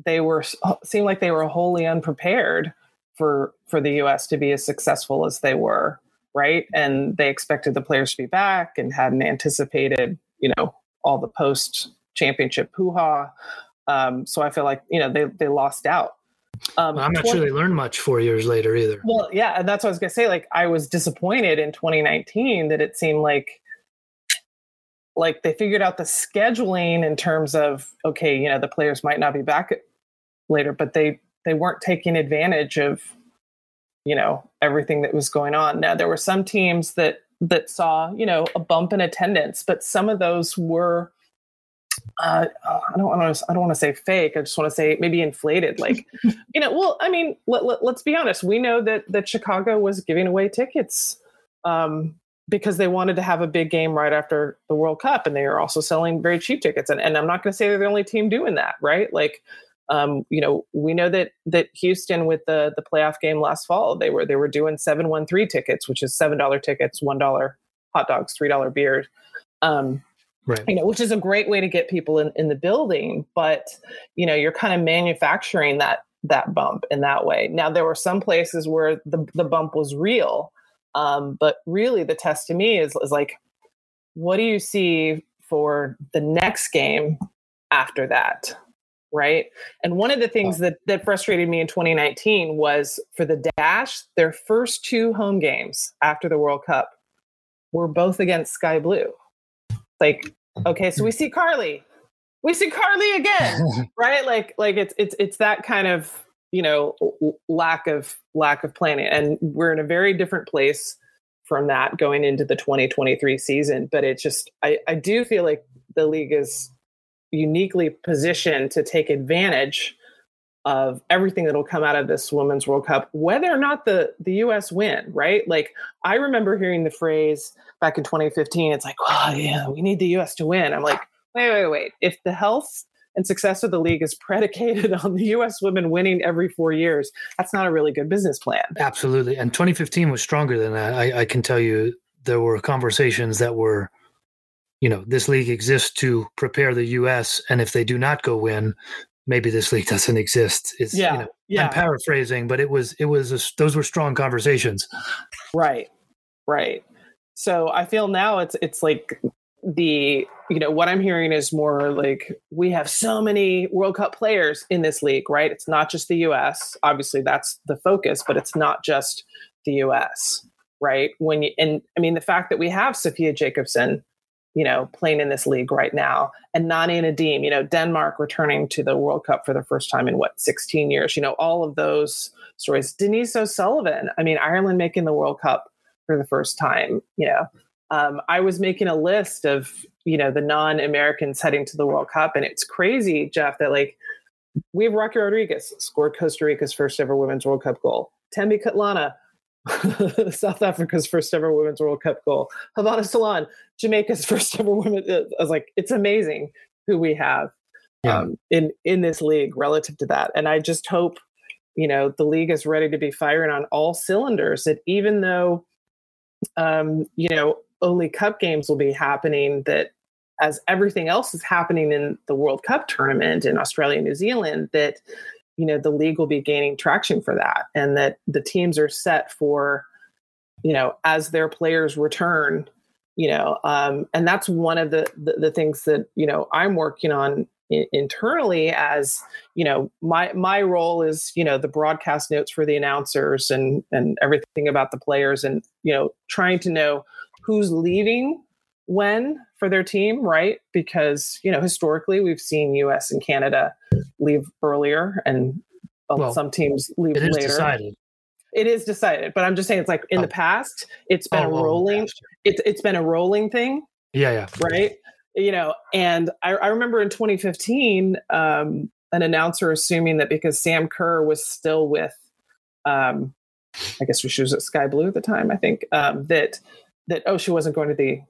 they were seemed like they were wholly unprepared for for the U.S. to be as successful as they were. Right, and they expected the players to be back and hadn't anticipated, you know, all the post championship hoo ha. Um, so I feel like you know they they lost out um, I'm not 20, sure they learned much four years later either. Well, yeah, and that's what I was gonna say. Like, I was disappointed in 2019 that it seemed like like they figured out the scheduling in terms of okay, you know, the players might not be back later, but they they weren't taking advantage of you know everything that was going on. Now there were some teams that that saw you know a bump in attendance, but some of those were uh, I don't want to. I don't want to say fake. I just want to say maybe inflated. Like, you know, well, I mean, let, us let, be honest. We know that that Chicago was giving away tickets um, because they wanted to have a big game right after the World Cup, and they are also selling very cheap tickets. And, and I'm not going to say they're the only team doing that, right? Like, um, you know, we know that that Houston with the the playoff game last fall, they were they were doing seven one three tickets, which is seven dollar tickets, one dollar hot dogs, three dollar beers. Um, right. you know, which is a great way to get people in, in the building. But you know, you're kind of manufacturing that that bump in that way. Now, there were some places where the the bump was real, um, but really, the test to me is is like, what do you see for the next game after that? Right? And one of the things that that frustrated me in 2019 was for the dash their first two home games after the world cup were both against sky blue. Like okay so we see Carli. We see Carli again right? Like like it's it's it's that kind of you know lack of lack of planning. And we're in a very different place from that going into the 2023 season. But it just i i do feel like the league is uniquely positioned to take advantage of everything that'll come out of this women's world cup whether or not the the us win right? Like i remember hearing the phrase back in 2015 it's like oh yeah we need the us to win. I'm like wait wait wait. If the health and success of the league is predicated on the us women winning every four years that's not a really good business plan. Absolutely. And 2015 was stronger than that. I, I can tell you there were conversations that were you know this league exists to prepare the us and if they do not go win maybe this league doesn't exist. It's, yeah, you know, yeah. I'm paraphrasing, but it was it was a, those were strong conversations. Right, right. So I feel now it's it's like the you know what i'm hearing is more like we have so many world cup players in this league right it's not just the us obviously that's the focus but it's not just the us right when you and i mean the fact that we have Sofia Jakobsson you know playing in this league right now. And Nadia Nadim you know denmark returning to the world cup for the first time in what 16 years you know all of those stories. Denise o'sullivan i mean ireland making the world cup for the first time you know. Um, I was making a list of you know the non-Americans heading to the World Cup, and it's crazy, Jeff, that like we have Rocky Rodriguez scored Costa Rica's first ever Women's World Cup goal. Thembi Kgatlana, South Africa's first ever Women's World Cup goal. Havana Solaun, Jamaica's first ever women. I was like, it's amazing who we have yeah. um, in in this league relative to that, and I just hope you know the league is ready to be firing on all cylinders. That even though um, you know only cup games will be happening that as everything else is happening in the World Cup tournament in Australia New Zealand that you know the league will be gaining traction for that and that the teams are set for you know as their players return you know um, and that's one of the, the, the things that you know i'm working on internally as you know my my role is you know the broadcast notes for the announcers and and everything about the players and you know trying to know who's leaving when for their team, right? Because, you know, historically we've seen US and Canada leave earlier and well, some teams leave it later. Decided. It is decided, but I'm just saying it's like in oh. the past, it's been oh, a rolling it's it's been a rolling thing. Yeah, yeah. Right? You know, and I, I remember in 2015, um, an announcer assuming that because Sam Kerr was still with um, I guess she was at Sky Blue at the time, I think, um, that that oh she wasn't going to the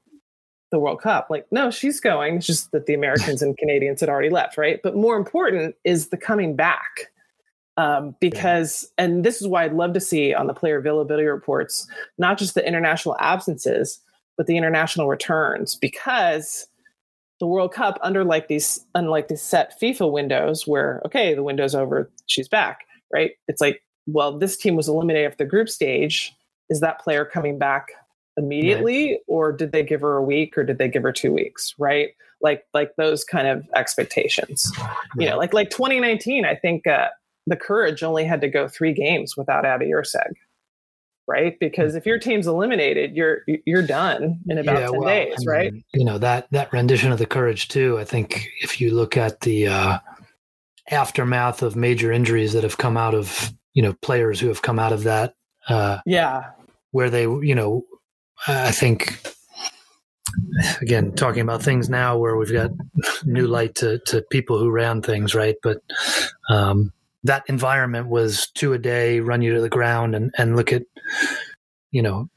the World Cup. Like no, she's going. It's just that the Americans and Canadians had already left, right? But more important is the coming back. Um, because and this is why I'd love to see on the player availability reports not just the international absences but the international returns because the World Cup under like these unlike these set FIFA windows where okay the window's over she's back right it's like well this team was eliminated after the group stage is that player coming back immediately right. or did they give her a week or did they give her two weeks right? Like like those kind of expectations. Right. you know like like 2019 i think uh, the courage only had to go three games without abby Erceg, right? Because if your team's eliminated you're you're done in about yeah, 10 well, days I mean, right you know that that rendition of the courage too i think if you look at the uh aftermath of major injuries that have come out of you know players who have come out of that uh yeah. where they you know I think again talking about things now where we've got new light to, to people who ran things right? But um, that environment was two a day run you to the ground and, and look at you know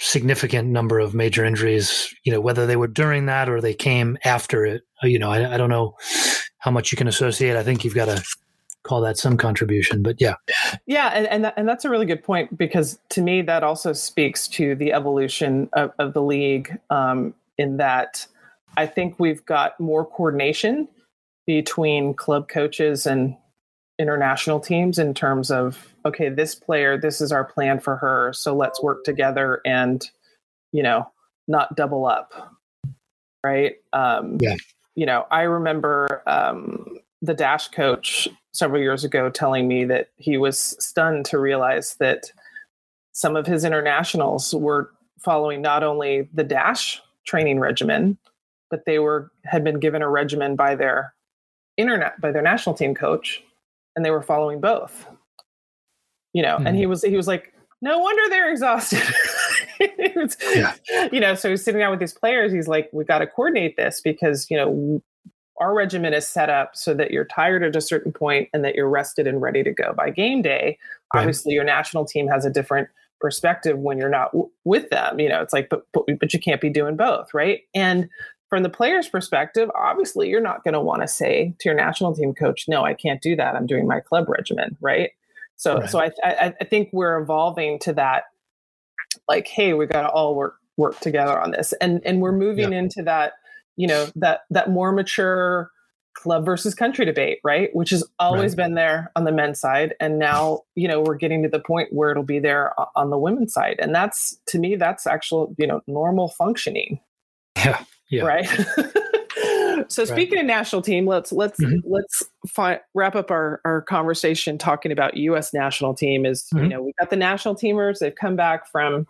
significant number of major injuries you know whether they were during that or they came after it. You know i, I don't know how much you can associate. I think you've got to call that some contribution but yeah. Yeah and and, that, and that's a really good point because to me that also speaks to the evolution of, of the league um, in that i think we've got more coordination between club coaches and international teams in terms of okay this player this is our plan for her so let's work together and you know not double up. Right? Um yeah. you know i remember um the dash coach several years ago telling me that he was stunned to realize that some of his internationals were following not only the dash training regimen but they were had been given a regimen by their internet by their national team coach and they were following both you know mm-hmm. and he hmm. was he was like no wonder they're exhausted yeah. you know so he's sitting down with these players he's like we've got to coordinate this because you know our regimen is set up so that you're tired at a certain point and that you're rested and ready to go by game day. Right. Obviously, your national team has a different perspective when you're not w- with them. You know, it's like, but, but but you can't be doing both, right? And from the player's perspective, obviously, you're not going to want to say to your national team coach, "No, I can't do that. I'm doing my club regimen," right? So, right. so I, I I think we're evolving to that. Like, hey, we got to all work work together on this, and and we're moving into that you know that that more mature club versus country debate right which has always right. been there on the men's side and now you know we're getting to the point where it'll be there on the women's side and that's to me that's actual you know normal functioning yeah Yeah. Right. so speaking of national team, let's let's Mhm. let's fi- wrap up our our conversation talking about U.S. national team. Is you Mhm. know we've got the national teamers. They've come back from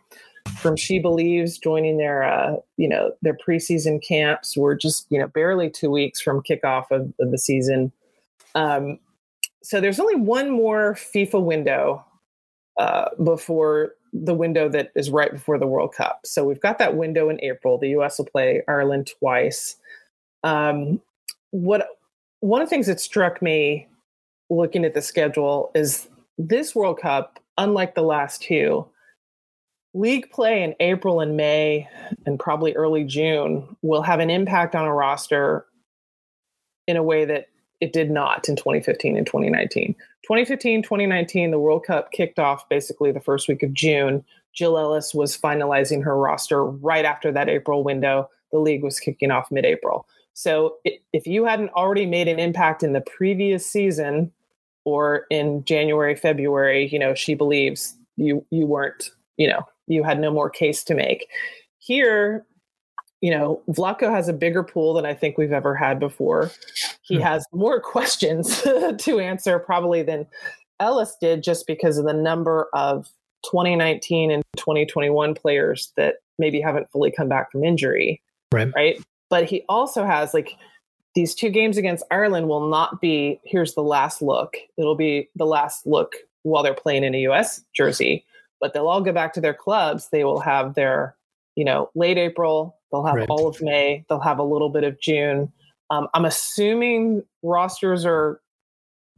from She Believes, joining their uh, you know their preseason camps. We're just you know barely two weeks from kickoff of, of the season. Um, so there's only one more FIFA window uh, before the window that is right before the World Cup. So we've got that window in April. The U.S. will play Ireland twice. Um, what one of the things that struck me looking at the schedule is this World Cup, unlike the last two, league play in April and May and probably early June will have an impact on a roster in a way that it did not in 2015 and 2019. 2015, 2019, the World Cup kicked off basically the first week of June. Jill Ellis was finalizing her roster right after that April window. The league was kicking off mid April. So if you hadn't already made an impact in the previous season or in January, February, you know, she believes you you weren't, you know, you had no more case to make. Here, you know, Vlatko has a bigger pool than I think we've ever had before. He Hmm. has more questions to answer probably than Ellis did just because of the number of 2019 and 2021 players that maybe haven't fully come back from injury. Right. Right. But he also has like these two games against Ireland will not be here's the last look. It'll be the last look while they're playing in a US jersey, but they'll all go back to their clubs. They will have their, you know, late April, they'll have Right. all of May, they'll have a little bit of June. Um, I'm assuming rosters are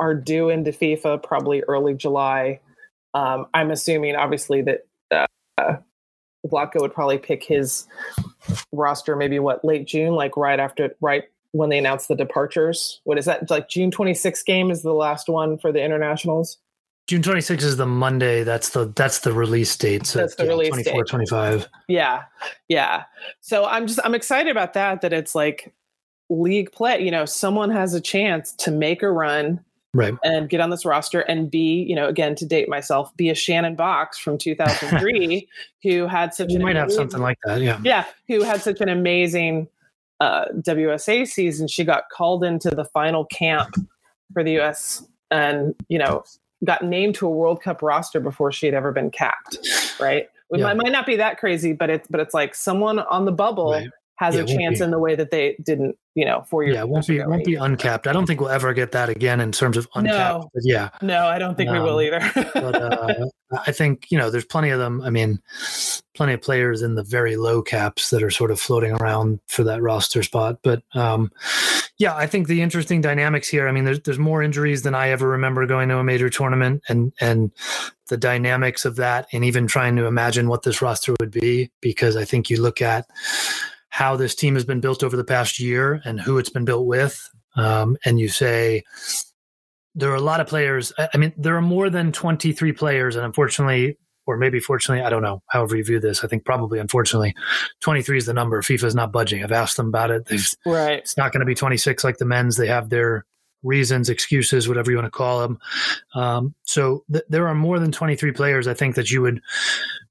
are due into FIFA probably early July. Um, I'm assuming, obviously, that uh, Vlatko would probably pick his roster maybe what late June, like right after, right when they announce the departures. What is that? Like June 26th game is the last one for the internationals. June 26th is the Monday. That's the that's the release date. So That's the release 24, date. 25. Yeah, yeah. So I'm just I'm excited about that. That it's like league play. You know, someone has a chance to make a run Right. and get on this roster and be, you know, again to date myself, be a Shannon Boxx from 2003 who had such You an might have something like that. Yeah. yeah, who had such an amazing uh, WUSA season. She got called into the final camp for the US and, you know, got named to a World Cup roster before she had ever been capped, right? It Yeah. might, might not be that crazy, but it's but it's like someone on the bubble Right. Has Yeah, a chance in the way that they didn't, you know, four years Yeah, it won't be won't be uncapped. I don't think we'll ever get that again in terms of uncapped. No. But yeah, No, I don't think we will Um, either. but uh, I think you know there's plenty of them. I mean, plenty of players in the very low caps that are sort of floating around for that roster spot. But um, yeah, I think the interesting dynamics here. I mean, there's there's more injuries than I ever remember going to a major tournament, and and the dynamics of that, and even trying to imagine what this roster would be, because I think you look at how this team has been built over the past year and who it's been built with, um, and you say there are a lot of players. I mean, there are more than 23 players, and unfortunately, or maybe fortunately, I don't know, however you view this, I think probably unfortunately, 23 is the number. FIFA is not budging. I've asked them about it. They've, right. it's not going to be 26 like the men's. They have their reasons, excuses, whatever you want to call them. Um, so th- there are more than 23 players, I think, that you would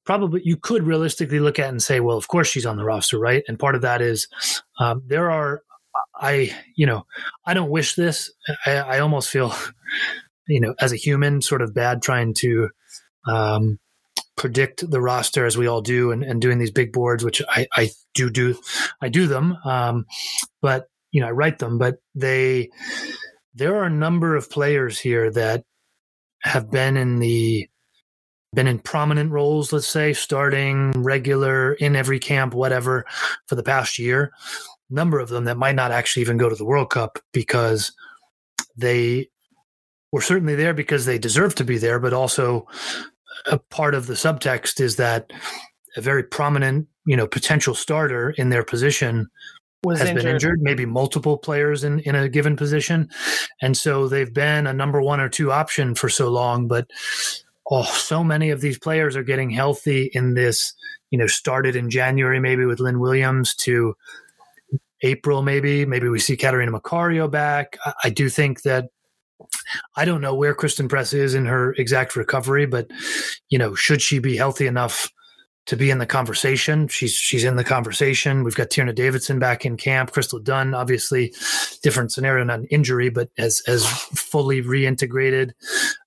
probably, you could realistically look at and say, well, of course she's on the roster, right? And part of that is um, there are, I, you know, I don't wish this. I, I almost feel, you know, as a human, sort of bad trying to, um, predict the roster as we all do and, and doing these big boards, which I, I do do, I do them. Um, but, you know, I write them, but they, there are a number of players here that have been in the, been in prominent roles, let's say, starting regular in every camp, whatever, for the past year. Number of them that might not actually even go to the World Cup because they were certainly there because they deserve to be there, but also a part of the subtext is that a very prominent, you know, potential starter in their position Was has injured. been injured, maybe multiple players in, in a given position. And so they've been a number one or two option for so long, but oh, so many of these players are getting healthy in this, you know, started in January, maybe with Lynn Williams to April, maybe, maybe we see Catarina Macario back. I, I do think that I don't know where Christen Press is in her exact recovery, but you know, should she be healthy enough to be in the conversation. She's she's in the conversation. We've got Tierna Davidson back in camp. Crystal Dunn, obviously, different scenario, not an injury, but as as fully reintegrated.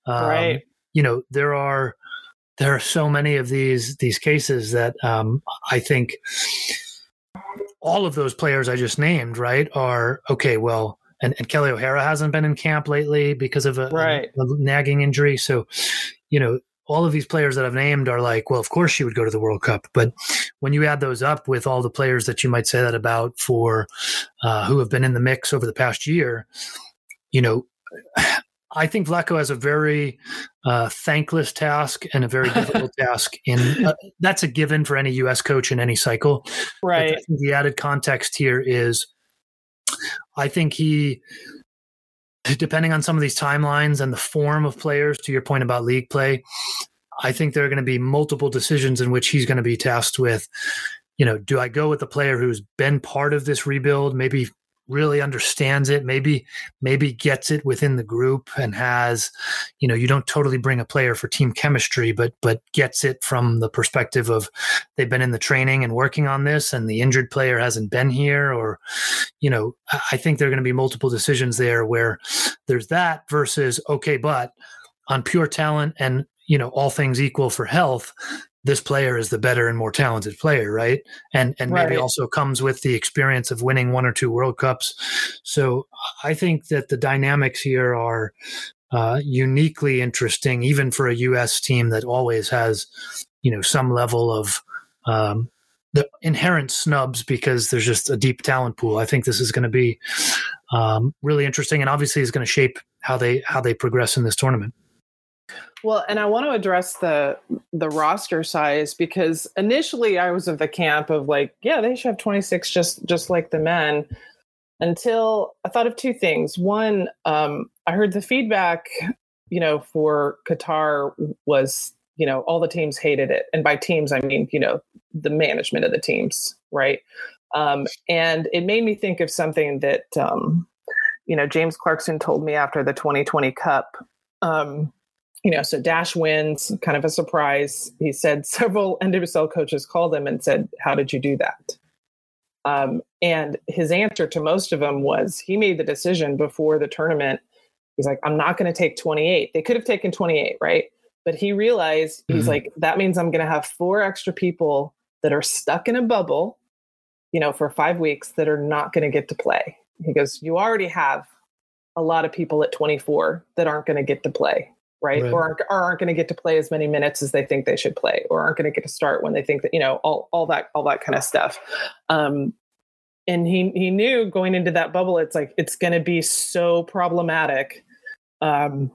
Um, right. You know, there are there are so many of these these cases that um, I think all of those players I just named, right, are okay. Well, and, and Kelley O'Hara hasn't been in camp lately because of a, right. a, a nagging injury. So, you know, all of these players that I've named are like, well, of course she would go to the World Cup. But when you add those up with all the players that you might say that about for uh, who have been in the mix over the past year, you know, I think Vlatko has a very uh, thankless task and a very difficult task. In uh, that's a given for any U.S. coach in any cycle. Right. the added context here is, I think he depending on some of these timelines and the form of players, to your point about league play, I think there are going to be multiple decisions in which he's going to be tasked with. You know, do I go with the player who's been part of this rebuild, maybe really understands it maybe maybe gets it within the group and has you know you don't totally bring a player for team chemistry but but gets it from the perspective of they've been in the training and working on this and the injured player hasn't been here or you know i think there are going to be multiple decisions there where there's that versus okay but on pure talent and you know all things equal for health this player is the better and more talented player, right? And and maybe also comes with the experience of winning one or two World Cups. So I think that the dynamics here are uh, uniquely interesting, even for a U.S. team that always has, you know, some level of um, the inherent snubs because there's just a deep talent pool. I think this is going to be um, really interesting, and obviously is going to shape how they how they progress in this tournament. Well, and I want to address the the roster size because initially I was of the camp of like, yeah, they should have 26 just just like the men. Until I thought of two things. One, um, I heard the feedback, you know, for Qatar was, you know, all the teams hated it, and by teams I mean, you know, the management of the teams, right? Um, and it made me think of something that, um, you know, James Clarkson told me after the 2020 Cup. Um, you know, so Dash wins, kind of a surprise. He said several NWSL coaches called him and said, How did you do that? Um, and his answer to most of them was he made the decision before the tournament. He's like, I'm not going to take 28. They could have taken 28, right? But he realized he's mm-hmm. like, that means I'm going to have four extra people that are stuck in a bubble, you know, for five weeks that are not going to get to play. He goes, You already have a lot of people at 24 that aren't going to get to play right? right. Or aren't, or aren't going to get to play as many minutes as they think they should play, or aren't going to get to start when they think that you know all all that all that kind of stuff. Um, and he he knew going into that bubble, it's like it's going to be so problematic um,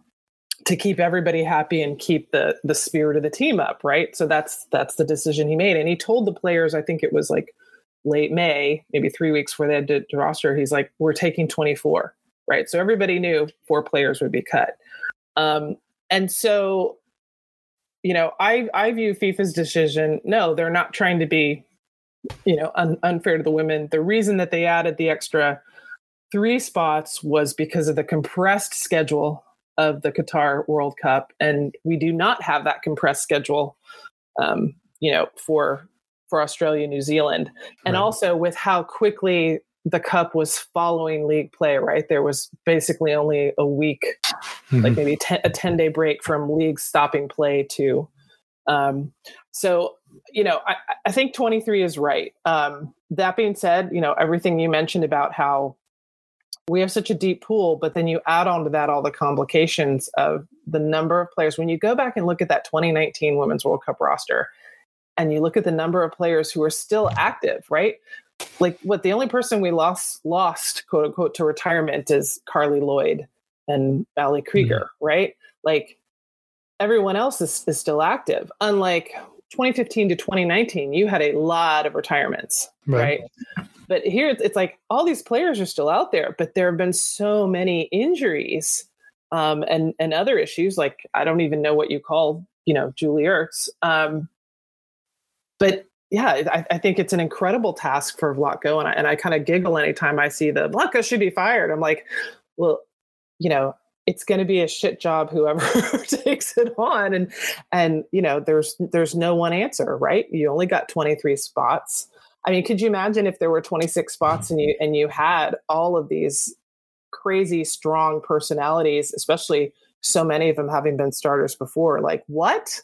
to keep everybody happy and keep the the spirit of the team up, right? So that's that's the decision he made, and he told the players, I think it was like late May, maybe three weeks before they had to, to roster, he's like, "We're taking 24." Right, so everybody knew four players would be cut. Um, and so, you know, I I view FIFA's decision. No, they're not trying to be, you know, un- unfair to the women. The reason that they added the extra three spots was because of the compressed schedule of the Qatar World Cup, and we do not have that compressed schedule. Um, you know, for for Australia, New Zealand, and right. also with how quickly the cup was following league play right? There was basically only a week mm-hmm. like maybe ten, a 10 day break from league stopping play to um, so you know I, I, think 23 is right. Um, that being said you know everything you mentioned about how we have such a deep pool but then you add on to that all the complications of the number of players. When you go back and look at that 2019 women's world cup roster and you look at the number of players who are still active right like what the only person we lost lost quote unquote to retirement is Carli Lloyd and Ali Krieger, mm-hmm. right? Like everyone else is, is still active. Unlike 2015 to 2019, you had a lot of retirements, right? right? But here it's, it's, like all these players are still out there, but there have been so many injuries um, and and other issues. Like I don't even know what you call you know Julie Ertz. Um, but yeah, I, I, think it's an incredible task for Vlatko, and I, and I kind of giggle anytime I see the Vlatko should be fired. I'm like, well, you know, it's going to be a shit job whoever takes it on and and you know there's there's no one answer right you only got 23 spots i mean could you imagine if there were 26 spots and you and you had all of these crazy strong personalities especially so many of them having been starters before like what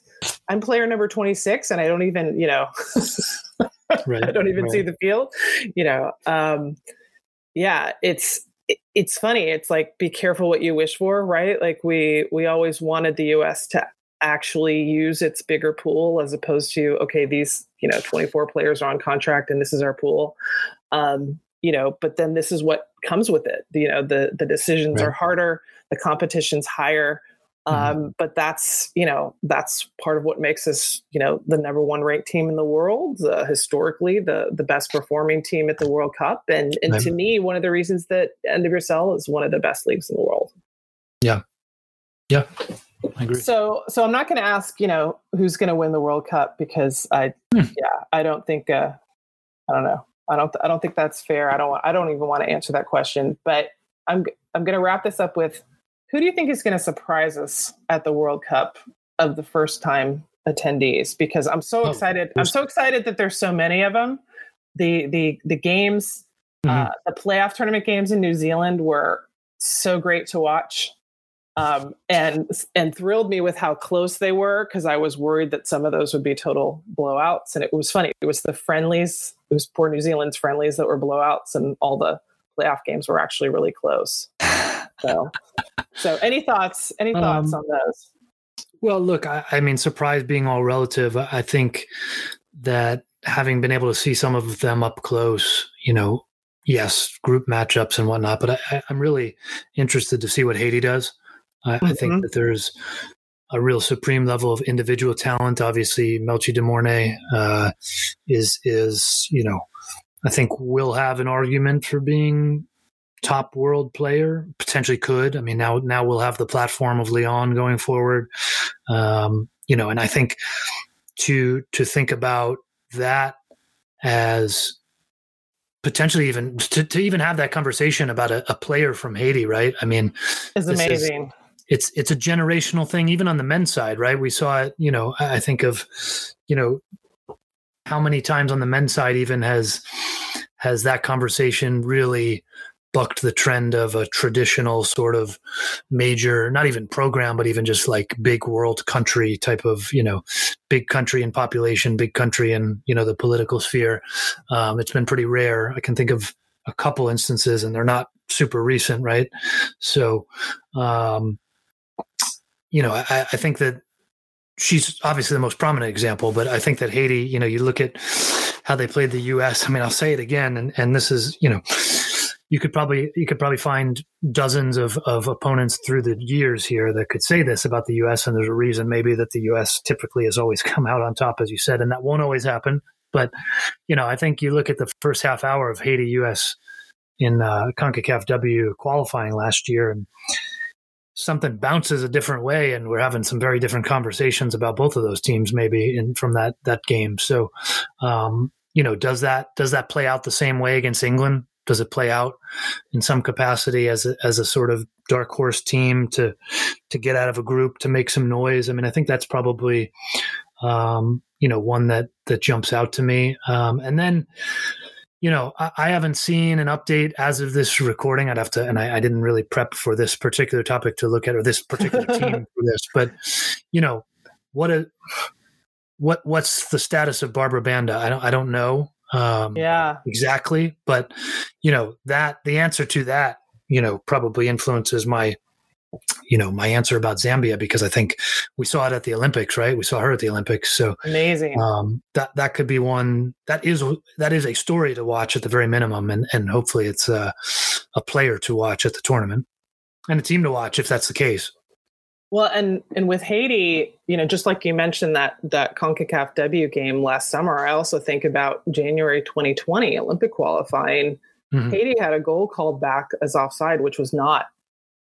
i'm player number 26 and i don't even you know right, i don't even right. see the field you know um yeah it's it's funny it's like be careful what you wish for right like we we always wanted the us to actually use its bigger pool as opposed to okay these you know 24 players are on contract and this is our pool um you know but then this is what comes with it you know the the decisions right. are harder the competition's higher Mm-hmm. Um, but that's you know that's part of what makes us you know the number one ranked team in the world uh, historically the the best performing team at the World Cup and and to me one of the reasons that End of NWSL is one of the best leagues in the world. Yeah, yeah, I agree. So so I'm not going to ask you know who's going to win the World Cup because I hmm. yeah I don't think uh, I don't know I don't I don't think that's fair. I don't I don't even want to answer that question. But I'm I'm going to wrap this up with who do you think is going to surprise us at the World Cup of the first time attendees? Because I'm so oh, excited. I'm so excited that there's so many of them. The the the games, mm-hmm. uh, the playoff tournament games in New Zealand were so great to watch. Um, and and thrilled me with how close they were because I was worried that some of those would be total blowouts. And it was funny. It was the friendlies. It was poor New Zealand's friendlies that were blowouts, and all the playoff games were actually really close. So so, any thoughts? Any thoughts um, on those? Well, look, I, I, mean, surprise being all relative. I think that having been able to see some of them up close, you know, yes, group matchups and whatnot, but I, am really interested to see what Haiti does. I, mm-hmm. I, think mm-hmm. that there's a real supreme level of individual talent. Obviously, Melchie Dumornay uh, is is you know, I think will have an argument for being top world player potentially could. I mean now now we'll have the platform of Lyon going forward. Um, you know and i think to to think about that as potentially even to, to even have that conversation about a, a player from haiti right? I mean it's amazing is, it's it's a generational thing even on the men's side right? We saw it you know i think of you know how many times on the men's side even has has that conversation really bucked the trend of a traditional sort of major not even program but even just like big world country type of you know big country in population big country in you know the political sphere. Um, it's been pretty rare. I can think of a couple instances and they're not super recent right? So um, you know I, I think that she's obviously the most prominent example but i think that haiti you know you look at how they played the us i mean i'll say it again and, and this is you know you could probably you could probably find dozens of, of opponents through the years here that could say this about the U.S. And there's a reason maybe that the U.S. typically has always come out on top, as you said, and that won't always happen. But you know, I think you look at the first half hour of Haiti U.S. in uh, Concacaf W qualifying last year, and something bounces a different way, and we're having some very different conversations about both of those teams maybe in from that that game. So. Um, you know, does that does that play out the same way against England? Does it play out in some capacity as a, as a sort of dark horse team to to get out of a group to make some noise? I mean, I think that's probably um, you know one that that jumps out to me. Um, and then you know I, I, haven't seen an update as of this recording. I'd have to, and I, I didn't really prep for this particular topic to look at or this particular team for this, but you know what a what what's the status of Barbra Banda? I don't I don't know um, yeah. exactly. But you know that the answer to that you know probably influences my you know my answer about zambia because i think we saw it at the olympics right? We saw her at the olympics. So amazing. um, that that could be one that is that is a story to watch at the very minimum and and hopefully it's a, a player to watch at the tournament and a team to watch if that's the case well, and and with Haiti, you know, just like you mentioned that that CONCACAF W game last summer, I also think about January 2020 Olympic qualifying. Mm-hmm. Haiti had a goal called back as offside, which was not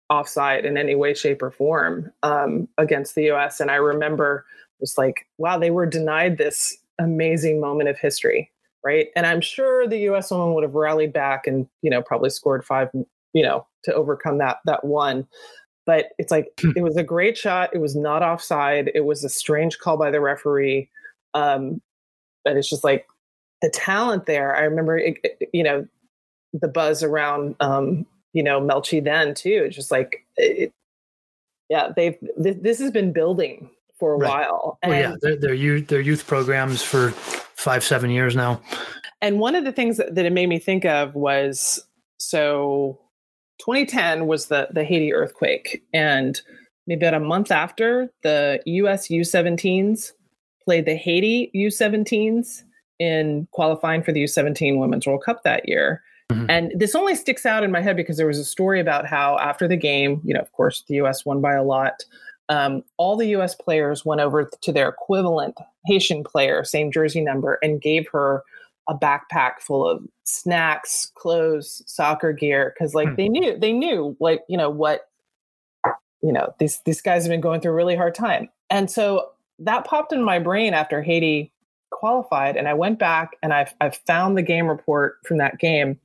offside in any way, shape, or form um, against the U.S. And I remember it was like, wow, they were denied this amazing moment of history, right? And I'm sure the U.S. woman would have rallied back and you know probably scored five, you know, to overcome that that one but it's like it was a great shot. It was not offside. It was a strange call by the referee. Um, but it's just like the talent there. I remember, it, it, you know, the buzz around, um, you know, Melchie then too. It's just like, it, yeah, they've this, this, has been building for a right. while. And, well, yeah, they're, they're youth, their youth programs for five, seven years now. And one of the things that, that it made me think of was so 2010 was the the Haiti earthquake, and maybe about a month after, the U.S. U-17s played the Haiti U-17s in qualifying for the U17 Women's World Cup that year. Mm-hmm. And this only sticks out in my head because there was a story about how after the game, you know, of course, the US won by a lot. Um, all the US players went over to their equivalent Haitian player, same jersey number, and gave her a backpack full of snacks, clothes, soccer gear, because like mm. they knew they knew like you know what you know these these guys have been going through a really hard time, and so that popped in my brain after Haiti qualified, and I went back and I've I've found the game report from that game.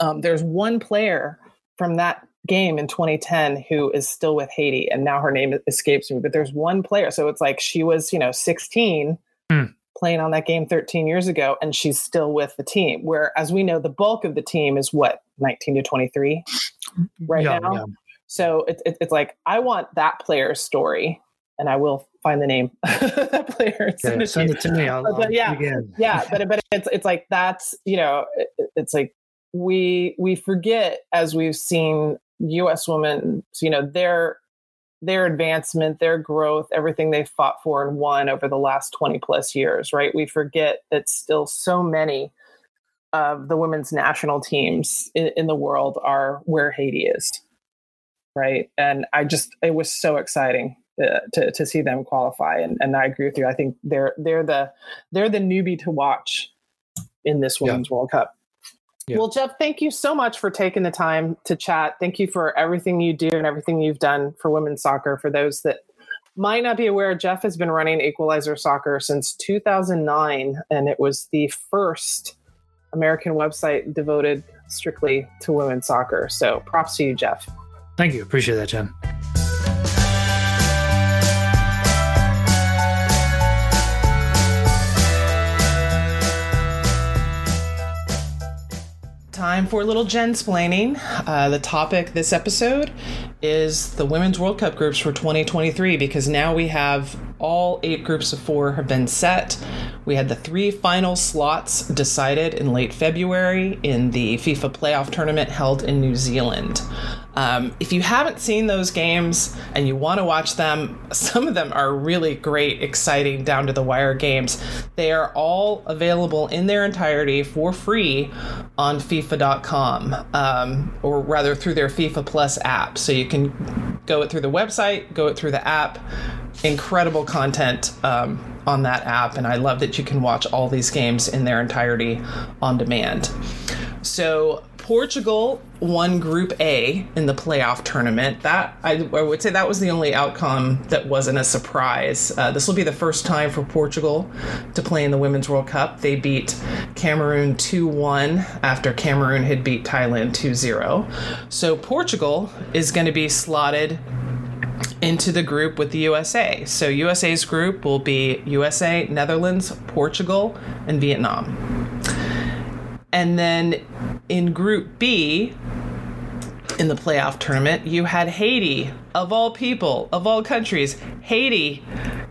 Um, there's one player from that game in 2010 who is still with Haiti, and now her name escapes me. But there's one player, so it's like she was you know 16. Mm. Playing on that game 13 years ago, and she's still with the team. Where, as we know, the bulk of the team is what 19 to 23 mm-hmm. right yeah, now. Yeah. So it, it, it's like I want that player's story and I will find the name that player. Send, it, send it to me. I'll, but, yeah, yeah, but but it's it's like that's you know it's like we we forget as we've seen U.S. women, you know their their advancement, their growth, everything they fought for and won over the last twenty plus years. Right, we forget that still so many of the women's national teams in, in the world are where Haiti is. Right, and I just it was so exciting uh, to to see them qualify. And and I agree with you. I think they're they're the they're the newbie to watch in this Women's yeah. World Cup. Yeah. Well, Jeff, thank you so much for taking the time to chat. Thank you for everything you do and everything you've done for women's soccer. For those that might not be aware, Jeff has been running Equalizer Soccer since 2009, and it was the first American website devoted strictly to women's soccer. So props to you, Jeff. Thank you. Appreciate that, Jen. Time for a little Jensplaining. Uh, the topic this episode is the Women's World Cup groups for 2023 because now we have all eight groups of four have been set. We had the three final slots decided in late February in the FIFA playoff tournament held in New Zealand. Um, if you haven't seen those games and you want to watch them, some of them are really great, exciting, down to the wire games. They are all available in their entirety for free on FIFA.com, um, or rather through their FIFA Plus app. So you can go it through the website, go it through the app. Incredible content um, on that app, and I love that you can watch all these games in their entirety on demand. So Portugal won Group A in the playoff tournament. That I, I, would say that was the only outcome that wasn't a surprise. Uh, this will be the first time for Portugal to play in the Women's World Cup. They beat Cameroon 2 1 after Cameroon had beat Thailand 2 0. So Portugal is going to be slotted into the group with the USA. So USA's group will be USA, Netherlands, Portugal, and Vietnam. And then in Group B, in the playoff tournament, you had Haiti, of all people, of all countries. Haiti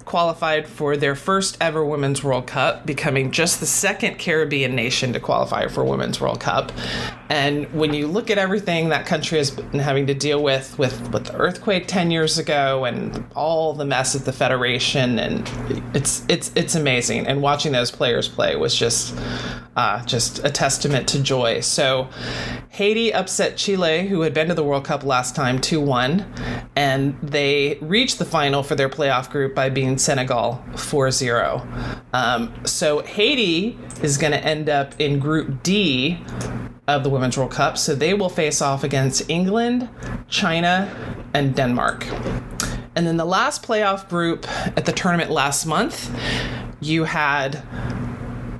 qualified for their first ever Women's World Cup, becoming just the second Caribbean nation to qualify for Women's World Cup. And when you look at everything that country has been having to deal with, with, with the earthquake 10 years ago and all the mess at the Federation, and it's, it's, it's amazing. And watching those players play was just, uh, just a testament to joy. So Haiti upset Chile, who had been to the World Cup last time, 2 1 and they reached the final for their playoff group by being Senegal 4 0. Um, so Haiti is going to end up in Group D of the Women's World Cup, so they will face off against England, China, and Denmark. And then the last playoff group at the tournament last month, you had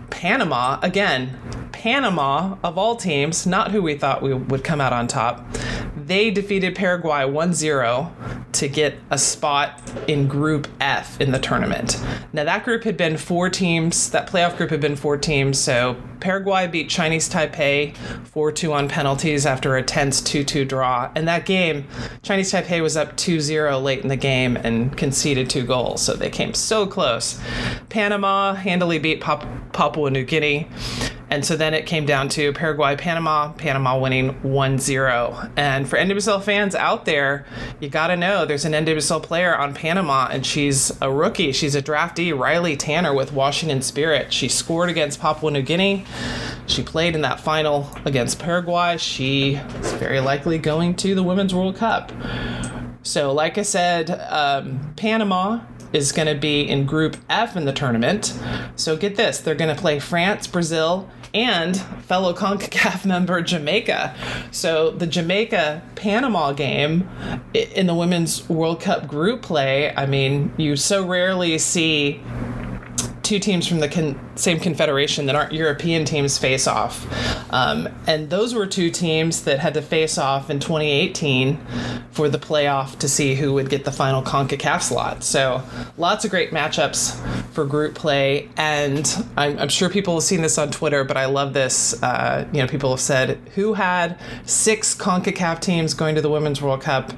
Panama again. Panama, of all teams, not who we thought we would come out on top they defeated Paraguay 1 0 to get a spot in Group F in the tournament. Now, that group had been four teams, that playoff group had been four teams. So Paraguay beat Chinese Taipei 4 2 on penalties after a tense 2 2 draw. And that game, Chinese Taipei was up 2 0 late in the game and conceded two goals. So they came so close. Panama handily beat Papua New Guinea. And so then it came down to Paraguay, Panama, Panama winning 1 0. And for NWSL fans out there, you got to know there's an NWSL player on Panama, and she's a rookie. She's a draftee, Riley Tanner with Washington Spirit. She scored against Papua New Guinea. She played in that final against Paraguay. She is very likely going to the Women's World Cup. So, like I said, um, Panama is going to be in Group F in the tournament. So get this they're going to play France, Brazil, and fellow CONCACAF member Jamaica. So the Jamaica Panama game in the Women's World Cup group play, I mean, you so rarely see two teams from the con- same confederation that aren't European teams face off. Um, and those were two teams that had to face off in 2018 for the playoff to see who would get the final CONCACAF slot. So lots of great matchups for group play. And I'm, I'm sure people have seen this on Twitter, but I love this. Uh, you know, people have said, who had six CONCACAF teams going to the Women's World Cup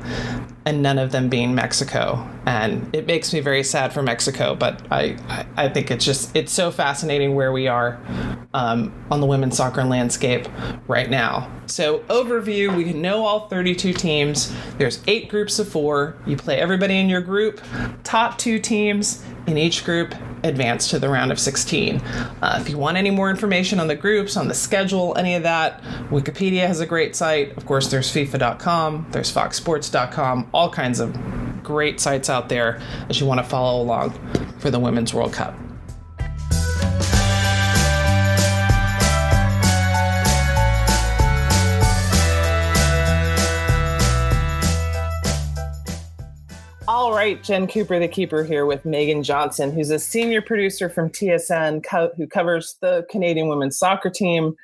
and none of them being Mexico? And it makes me very sad for Mexico, but I, I, think it's just, it's so fascinating where we are um, on the women's soccer landscape right now. So, overview we know all 32 teams. There's eight groups of four. You play everybody in your group. Top two teams in each group advance to the round of 16. Uh, if you want any more information on the groups, on the schedule, any of that, Wikipedia has a great site. Of course, there's FIFA.com, there's FoxSports.com, all kinds of great sites out there as you want to follow along for the Women's World Cup. All right, Jen Cooper, the keeper, here with Meaghen Johnson, who's a senior producer from TSN co- who covers the Canadian women's soccer team.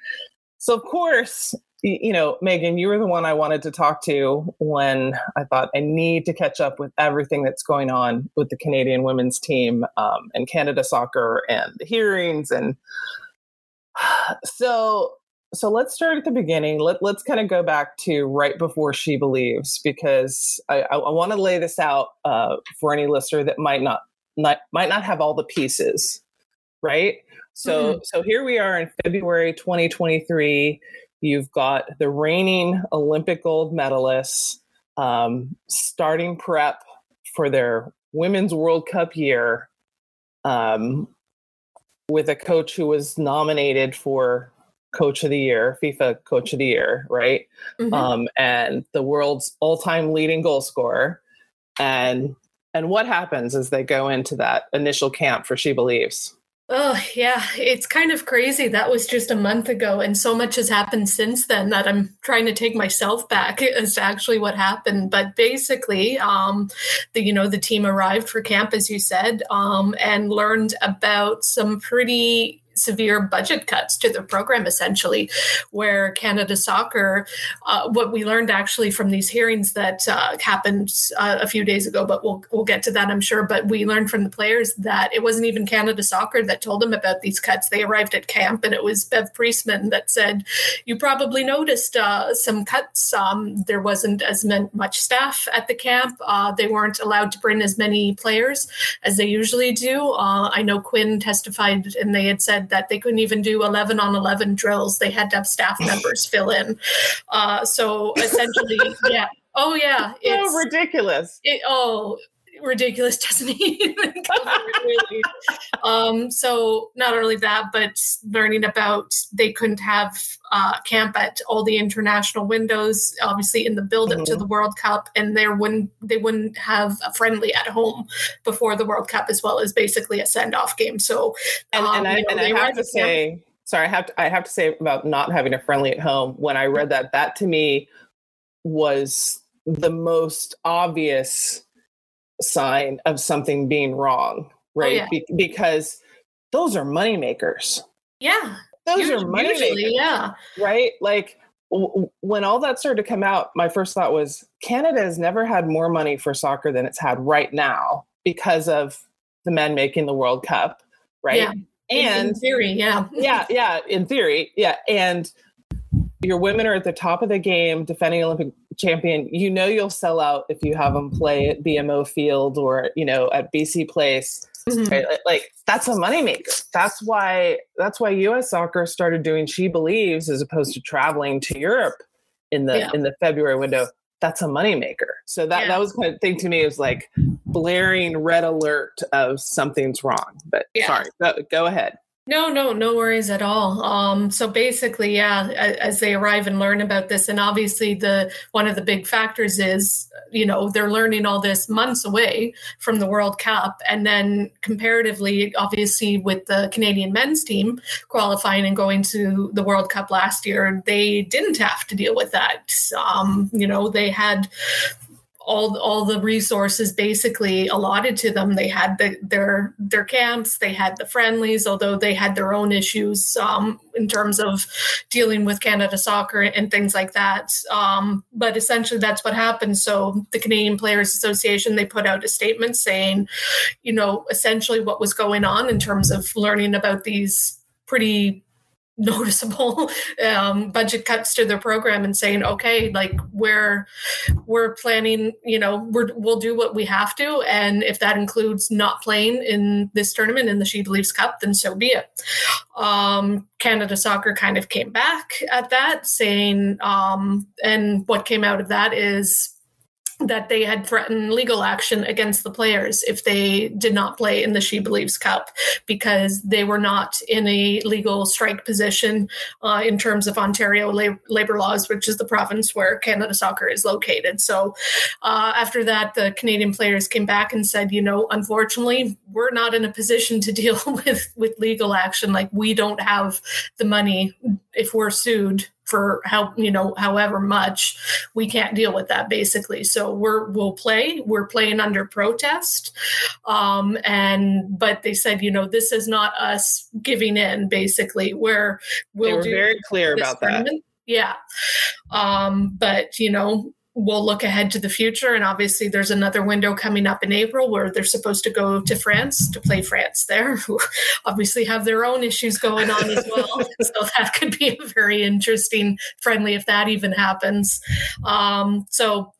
So, of course, you know, Meaghen, you were the one I wanted to talk to when I thought I need to catch up with everything that's going on with the Canadian women's team um, and Canada soccer and the hearings. And so so let's start at the beginning. Let, let's kind of go back to right before She Believes, because I, I, I want to lay this out uh, for any listener that might not, not might not have all the pieces, right? So mm-hmm. so here we are in February 2023. You've got the reigning Olympic gold medalists um, starting prep for their Women's World Cup year um, with a coach who was nominated for coach of the year, FIFA coach of the year, right? Mm-hmm. Um, and the world's all-time leading goal scorer. And and what happens as they go into that initial camp for She Believes? Oh, yeah, it's kind of crazy. That was just a month ago, and so much has happened since then that I'm trying to take myself back as to actually what happened. But basically, um, the you know the team arrived for camp, as you said, um, and learned about some pretty severe budget cuts to the program, essentially, where Canada Soccer, uh, what we learned actually from these hearings that uh, happened uh, a few days ago, but we'll, we'll get to that, I'm sure. But we learned from the players that it wasn't even Canada Soccer that told them about these cuts. They arrived at camp and it was Bev Priestman that said, You probably noticed uh, some cuts. Um, there wasn't as much staff at the camp. Uh, they weren't allowed to bring as many players as they usually do. Uh, I know Quinn testified and they had said, said that they couldn't even do 11 on 11 drills. They had to have staff members fill in. Uh, so essentially, yeah. Oh, yeah. It's so ridiculous. It, oh, ridiculous doesn't even really. um, so not only that, but learning about they couldn't have uh, camp at all the international windows, obviously in the build-up mm-hmm. to the World Cup, and there wouldn't they wouldn't have a friendly at home before the World Cup, as well as basically a send-off game. So, and, um, and I, know, and I have to say. Sorry, I have to. I have to say about not having a friendly at home. When I read that, that to me was the most obvious sign of something being wrong, oh, right? Oh, yeah. Be- because those are money makers. Yeah. Those usually, are money makers. Yeah. Right? Like w- when all that started to come out, my first thought was Canada has never had more money for soccer than it's had right now because of the men making the World Cup, right? Yeah. And in theory, yeah. yeah, yeah, in theory, yeah. And your women are at the top of the game, defending Olympic champion. You know you'll sell out if you have them play at BMO Field or you know at BC Place. Mhm. Right? Like- that's a moneymaker. That's why that's why U.S. Soccer started doing She Believes as opposed to traveling to Europe in the Yeah. in the February window. That's a moneymaker. So that Yeah. that was kind of thing to me. Was like blaring red alert of something's wrong. But Yeah. sorry, go, go ahead. No, no, no worries at all. Um, so basically, yeah, as they arrive and learn about this, and obviously the one of the big factors is, you know, they're learning all this months away from the World Cup, and then comparatively, obviously, with the Canadian men's team qualifying and going to the World Cup last year, they didn't have to deal with that. Um, you know, they had all all the resources basically allotted to them. They had the, their their camps, they had the friendlies, although they had their own issues um, in terms of dealing with Canada Soccer and things like that. Um, but essentially, that's what happened. So the Canadian Players Association they put out a statement saying, you know, essentially what was going on in terms of learning about these pretty noticeable um, budget cuts to their program and saying okay like we're we're planning you know we're, we'll do what we have to and if that includes not playing in this tournament in the she believes cup then so be it. Um, canada soccer kind of came back at that saying um, and what came out of that is that they had threatened legal action against the players if they did not play in the She Believes Cup because they were not in a legal strike position uh, in terms of Ontario lab- labor laws, which is the province where Canada Soccer is located. So uh, after that, the Canadian players came back and said, you know, unfortunately, we're not in a position to deal with with legal action. Like we don't have the money if we're sued for how you know however much we can't deal with that basically. So we're we'll play we're playing under protest. Um and but they said you know this is not us giving in basically. Where They we'll were do very clear about that. yeah. Um but you know we'll look ahead to the future and obviously there's another window coming up in april where they're supposed to go to france to play france there who obviously have their own issues going on as well so that could be a very interesting friendly if that even happens um so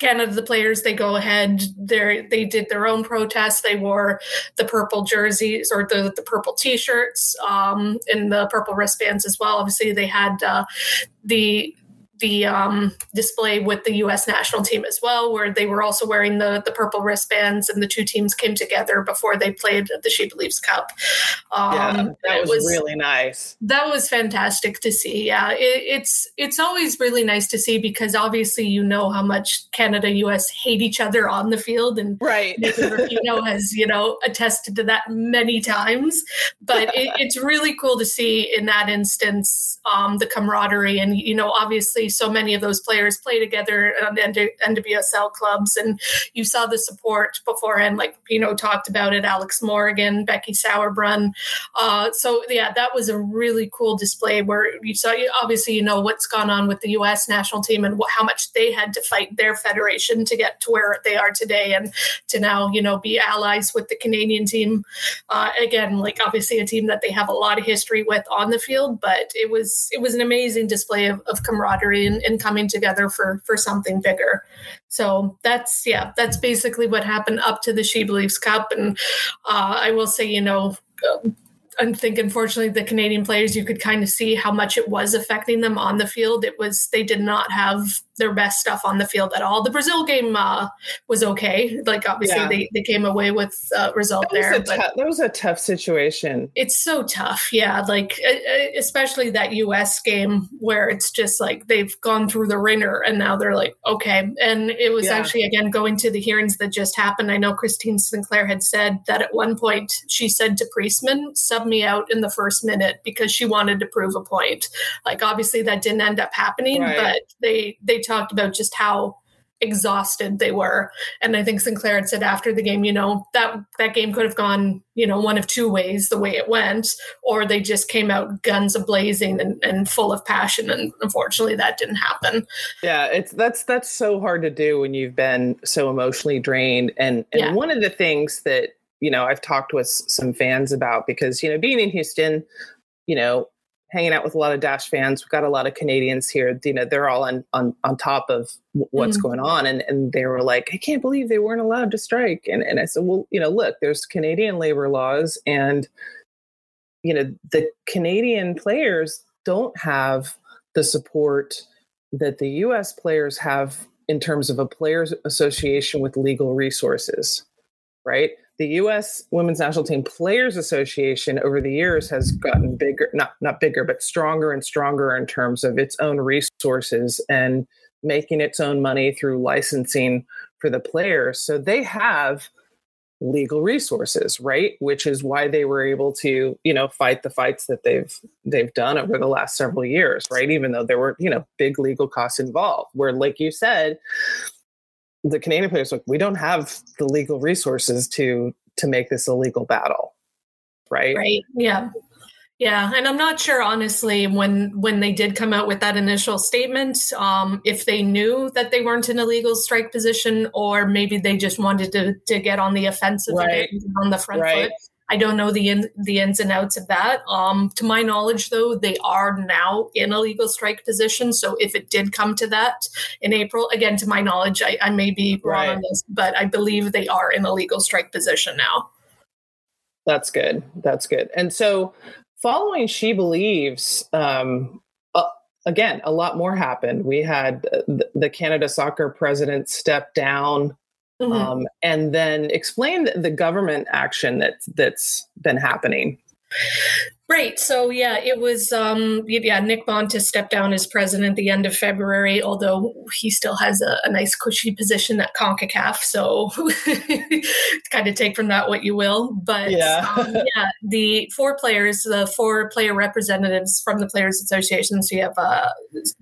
Canada, the players, they go ahead. They they did their own protests. They wore the purple jerseys or the the purple T-shirts um, and the purple wristbands as well. Obviously, they had uh, the the um, display with the U.S. national team as well, where they were also wearing the the purple wristbands, and the two teams came together before they played the She Believes Cup. Um, yeah, that it was, really nice. that was fantastic to see. Yeah, it, it's it's always really nice to see because obviously you know how much Canada U.S. hate each other on the field, and Right. Rufino has you know attested to that many times. But it, it's really cool to see in that instance um, the camaraderie, and you know obviously so many of those players play together on the NW- NWSL clubs, and you saw the support beforehand, like Pino talked about it. Alex Morgan, Becky Sauerbrunn. Uh, so yeah, that was a really cool display where you saw. Obviously, you know what's gone on with the U.S. national team and how much they had to fight their federation to get to where they are today, and to now you know be allies with the Canadian team. Uh, again, like obviously a team that they have a lot of history with on the field, but it was it was an amazing display of, of camaraderie and, and coming together for for something bigger. So that's yeah, that's basically what happened up to the She Believes Cup, and uh, I will say, you know. Uh, I think unfortunately the Canadian players you could kind of see how much it was affecting them on the field. It was they did not have their best stuff on the field at all. The Brazil game uh, was okay. Like obviously Yeah. they, they came away with a result That there, a but tou- that was a tough situation. it's so tough. Yeah, like especially that US game where it's just like they've gone through the ringer and now they're like okay. And it was Yeah. actually again going to the hearings that just happened. I know Christine Sinclair had said that at one point she said to Priestman, "Sub me out in the first minute" because she wanted to prove a point. Like obviously that didn't end up happening, Right. but they they talked about just how exhausted they were. And I think Sinclair had said after the game, you know, that that game could have gone, you know, one of two ways the way it went, or they just came out guns a blazing and, and full of passion. And unfortunately that didn't happen. Yeah, it's that's that's so hard to do when you've been so emotionally drained. And and yeah. one of the things that, you know, I've talked with some fans about because, you know, being in Houston, you know, hanging out with a lot of Dash fans. We've got a lot of Canadians here. You know, they're all on on, on top of what's mm going on, and and they were like, I can't believe they weren't allowed to strike. And and I said, well, you know, look, there's Canadian labor laws, and you know, the Canadian players don't have the support that the U.S. players have in terms of a players association with legal resources, right? The U.S. Women's National Team Players Association over the years has gotten bigger, not not bigger, but stronger and stronger in terms of its own resources and making its own money through licensing for the players. So they have legal resources, right? Which is why they were able to, you know, fight the fights that they've they've done over the last several years, right? Even though there were, you know, big legal costs involved. Where, like you said, the Canadian players like we don't have the legal resources to to make this a legal battle, right? Right. Yeah. Yeah, and I'm not sure honestly when when they did come out with that initial statement, um, if they knew that they weren't in a legal strike position, or maybe they just wanted to to get on the offensive right. on the front right. foot. I don't know the in, the ins and outs of that. Um, to my knowledge, though, they are now in a legal strike position. So if it did come to that in April, again, to my knowledge, I, I may be wrong right. on this, but I believe they are in a legal strike position now. That's good. That's good. And so, following She Believes, um, uh, again, a lot more happened. We had the, the Canada Soccer president step down Mm-hmm. Um, and then explain the government action that's that's been happening. Right. So yeah, it was um yeah, Nick Bontis stepped down as president at the end of February, although he still has a, a nice cushy position at CONCACAF. So kind of take from that what you will. But yeah. um, yeah, the four players, the four player representatives from the Players Association. So you have uh,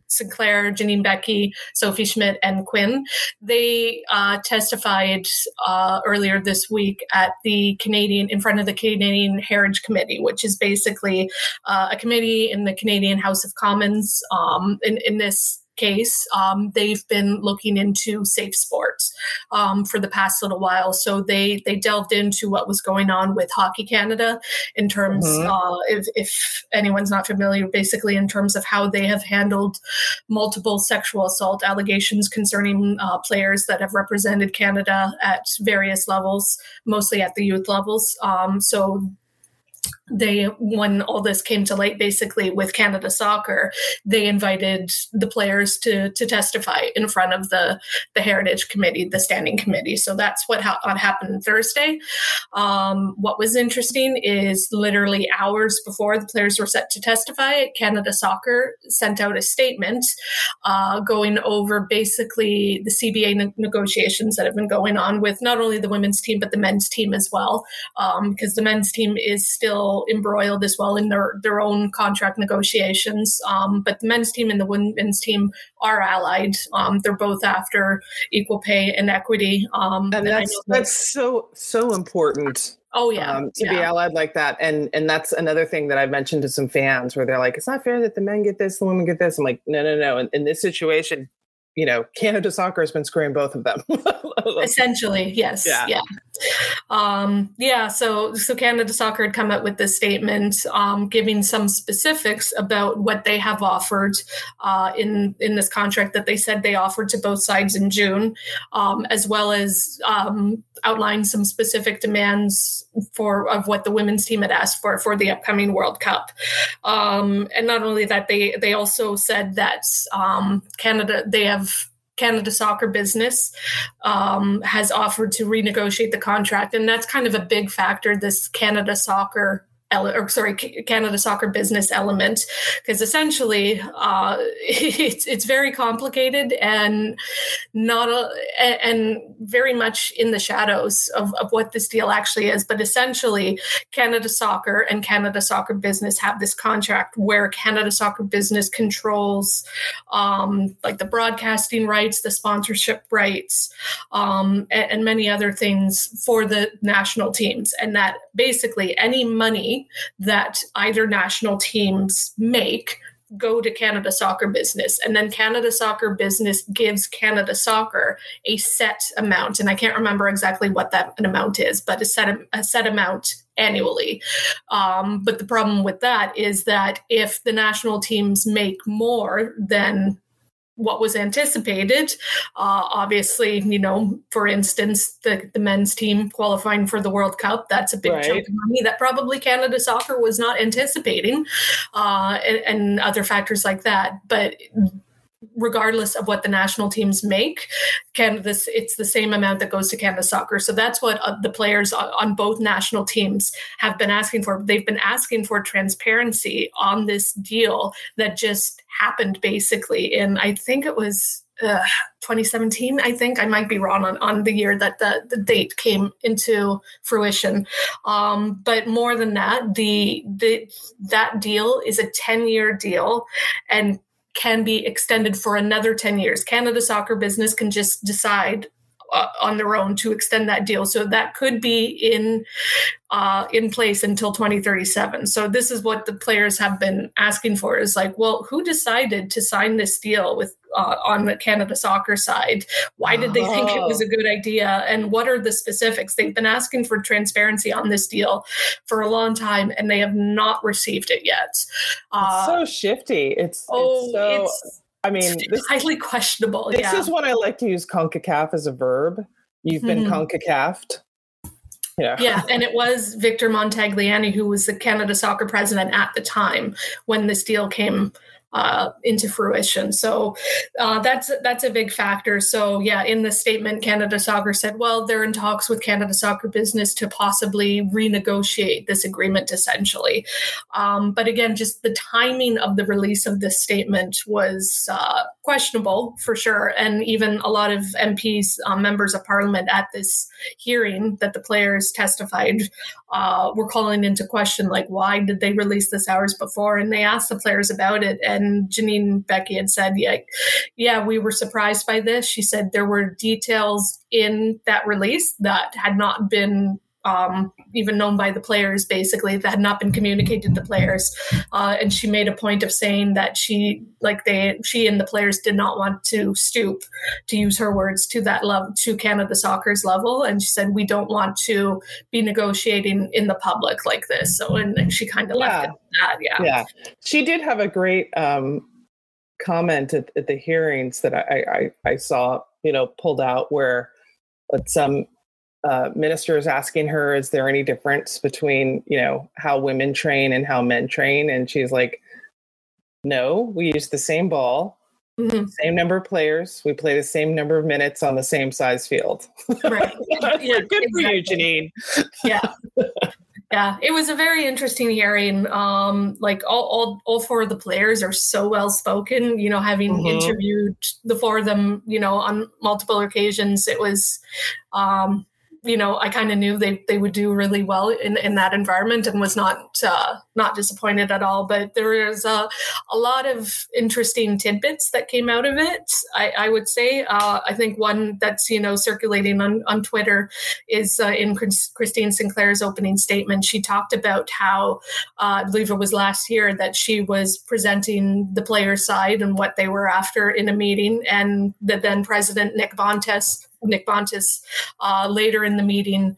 Sinclair, Janine Beckie, Sophie Schmidt, and Quinn. They uh, testified uh, earlier this week at the Canadian in front of the Canadian Heritage Committee, which is basically basically uh, a committee in the Canadian House of Commons. Um, in, in this case, um, they've been looking into safe sports um, for the past little while. So they they delved into what was going on with Hockey Canada in terms, mm-hmm. uh, if, if anyone's not familiar, basically in terms of how they have handled multiple sexual assault allegations concerning uh, players that have represented Canada at various levels, mostly at the youth levels. Um, so they when all this came to light basically with canada soccer they invited the players to to testify in front of the the heritage committee the standing committee. So that's what, ha- what happened thursday. Um, what was interesting is literally hours before the players were set to testify canada soccer sent out a statement uh, going over basically the cba ne- negotiations that have been going on with not only the women's team but the men's team as well. Because um, the men's team is still embroiled as well in their, their own contract negotiations. Um, but the men's team and the women's team are allied. Um, they're both after equal pay and equity. Um, and that's, and that's so, so important. Oh yeah, um, to yeah. be allied like that, and and that's another thing that I've mentioned to some fans where they're like, "It's not fair that the men get this, the women get this." I'm like, "No, no, no." In, in this situation, you know, Canada Soccer has been screwing both of them. Essentially, yes, yeah. yeah. Um, yeah, so so Canada Soccer had come up with this statement, um, giving some specifics about what they have offered uh, in in this contract that they said they offered to both sides in June, um, as well as um, outline some specific demands for of what the women's team had asked for for the upcoming World Cup. Um, and not only that, they they also said that um, Canada they have Canada Soccer Business um, has offered to renegotiate the contract, and that's kind of a big factor. This Canada Soccer or sorry, Canada Soccer business element, because essentially uh, it's it's very complicated and not a, and very much in the shadows of, of what this deal actually is. But essentially, Canada Soccer and Canada Soccer Business have this contract where Canada Soccer Business controls um, like the broadcasting rights, the sponsorship rights, um, and, and many other things for the national teams, and that basically any money that either national teams make go to Canada Soccer Business. And then Canada Soccer Business gives Canada Soccer a set amount. And I can't remember exactly what that amount is, but a set, a set amount annually. Um, but the problem with that is that if the national teams make more than what was anticipated. Uh, obviously, you know, for instance, the, the men's team qualifying for the World Cup, that's a big right. chunk of money that probably Canada Soccer was not anticipating, uh, and, and other factors like that. But regardless of what the national teams make canada it's the same amount that goes to canada soccer. So that's what uh, the players on both national teams have been asking for. They've been asking for transparency on this deal that just happened basically. And i think it was uh, 2017 i think. I might be wrong on, on the year that the, the date came into fruition. Um, but more than that the, the that deal is a 10 year deal. And can be extended for another 10 years. Canada Soccer Business can just decide uh, on their own to extend that deal. So that could be in uh, in place until 2037. So this is what the players have been asking for is like, well, who decided to sign this deal with uh, on the Canada soccer side? Why did they think it was a good idea? And what are the specifics? They've been asking for transparency on this deal for a long time, and they have not received it yet. Uh, so shifty. It's oh, it's so. It's, I mean, this, highly questionable. This yeah. is when I like to use CONCACAF as a verb. You've been mm-hmm. CONCACAFed. Yeah. yeah, and it was Victor Montagliani who was the Canada Soccer president at the time when this deal came uh, into fruition. So uh, that's that's a big factor. So yeah, in the statement, Canada Soccer said, well, they're in talks with Canada Soccer Business to possibly renegotiate this agreement, essentially. Um, but again, just the timing of the release of this statement was uh, questionable for sure, and even a lot of MPs, um, members of Parliament, at this hearing that the players testified uh, were calling into question, like, why did they release this hours before? And they asked the players about it, and Janine Beckie had said, yeah, yeah, we were surprised by this. She said there were details in that release that had not been um, even known by the players, basically, that had not been communicated to the players. Uh, and she made a point of saying that she, like they, she and the players did not want to stoop, to use her words, to that level, to Canada Soccer's level. And she said, we don't want to be negotiating in the public like this. So, and she kind of yeah. left it that. Yeah. Yeah. She did have a great um, comment at, at the hearings that I, I, I saw, you know, pulled out where some uh, ministers asking her, "Is there any difference between you know how women train and how men train?" And she's like, "No, we use the same ball, mm-hmm. same number of players. We play the same number of minutes on the same size field." Right. yeah, good exactly. for you, Janine. yeah. Yeah, it was a very interesting hearing. Um, like all, all, all four of the players are so well spoken. You know, having mm-hmm. interviewed the four of them, you know, on multiple occasions, it was um, you know, I kind of knew they, they would do really well in, in that environment and was not uh, not disappointed at all. But there is a, a lot of interesting tidbits that came out of it. I, I would say uh, I think one that's you know circulating on, on Twitter is uh, in Christine Sinclair's opening statement. She talked about how uh, I believe it was last year that she was presenting the player side and what they were after in a meeting, and the then president Nick Bontis Nick Bontis uh, later in the meeting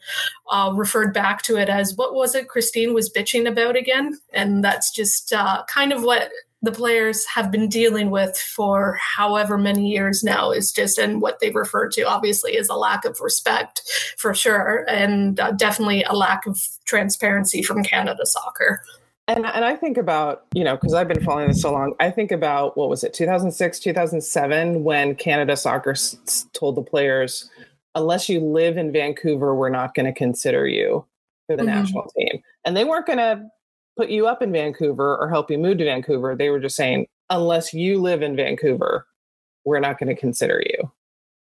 uh, referred back to it as what was it Christine was bitching about again? And that's just uh, kind of what the players have been dealing with for however many years now is just and what they refer to obviously is a lack of respect for sure and uh, definitely a lack of transparency from Canada soccer. And, and I think about, you know, because I've been following this so long, I think about what was it, 2006, 2007, when Canada Soccer s- told the players, unless you live in Vancouver, we're not going to consider you for the mm-hmm. national team. And they weren't going to put you up in Vancouver or help you move to Vancouver. They were just saying, unless you live in Vancouver, we're not going to consider you.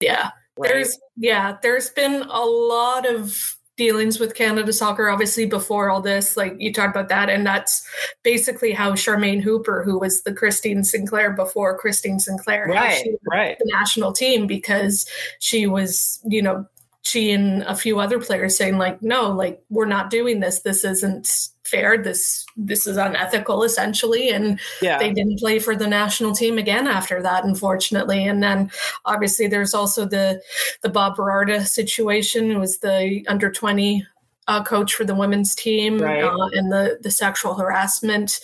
Yeah. Right? There's yeah, there's been a lot of dealings with Canada Soccer, obviously before all this, like you talked about that, and that's basically how Charmaine Hooper, who was the Christine Sinclair before Christine Sinclair, right, right, the national team because she was, you know, she and a few other players saying like, no, like we're not doing this. This isn't fair. This this is unethical, essentially. And yeah. they didn't play for the national team again after that, unfortunately. And then obviously there's also the the Bob Birarda situation. It was the under twenty uh, coach for the women's team right. uh, and the the sexual harassment,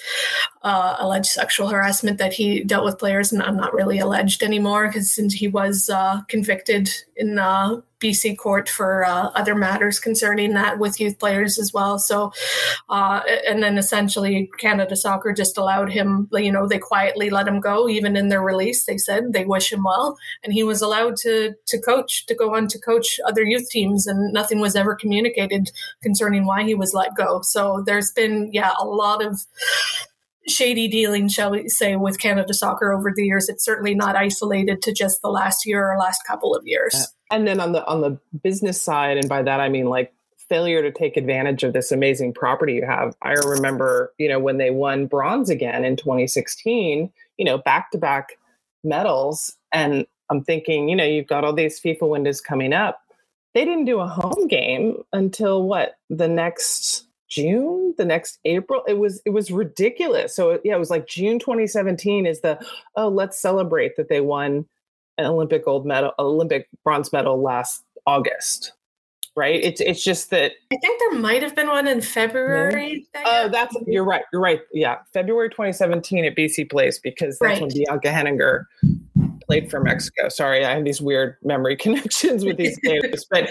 uh, alleged sexual harassment that he dealt with players, and I'm not really alleged anymore because since he was uh, convicted in uh, BC court for uh, other matters concerning that with youth players as well. So, uh, and then essentially Canada Soccer just allowed him, you know, they quietly let him go. Even in their release, they said they wish him well, and he was allowed to to coach, to go on to coach other youth teams, and nothing was ever communicated concerning why he was let go. So there's been, yeah, a lot of shady dealing, shall we say, with Canada Soccer over the years. It's certainly not isolated to just the last year or last couple of years. Uh, and then on the on the business side, and by that I mean like failure to take advantage of this amazing property you have. I remember, you know, when they won bronze again in 2016, you know, back to back medals. And I'm thinking, you know, you've got all these FIFA windows coming up. They didn't do a home game until what the next June, the next April. It was it was ridiculous. So yeah, it was like June 2017 is the oh let's celebrate that they won an Olympic gold medal, Olympic bronze medal last August. Right. It's it's just that I think there might have been one in February. Oh, that's mm-hmm. you're right. You're right. Yeah, February 2017 at BC Place because that's right. when Bianca Henninger played for Mexico. Sorry, I have these weird memory connections with these games, but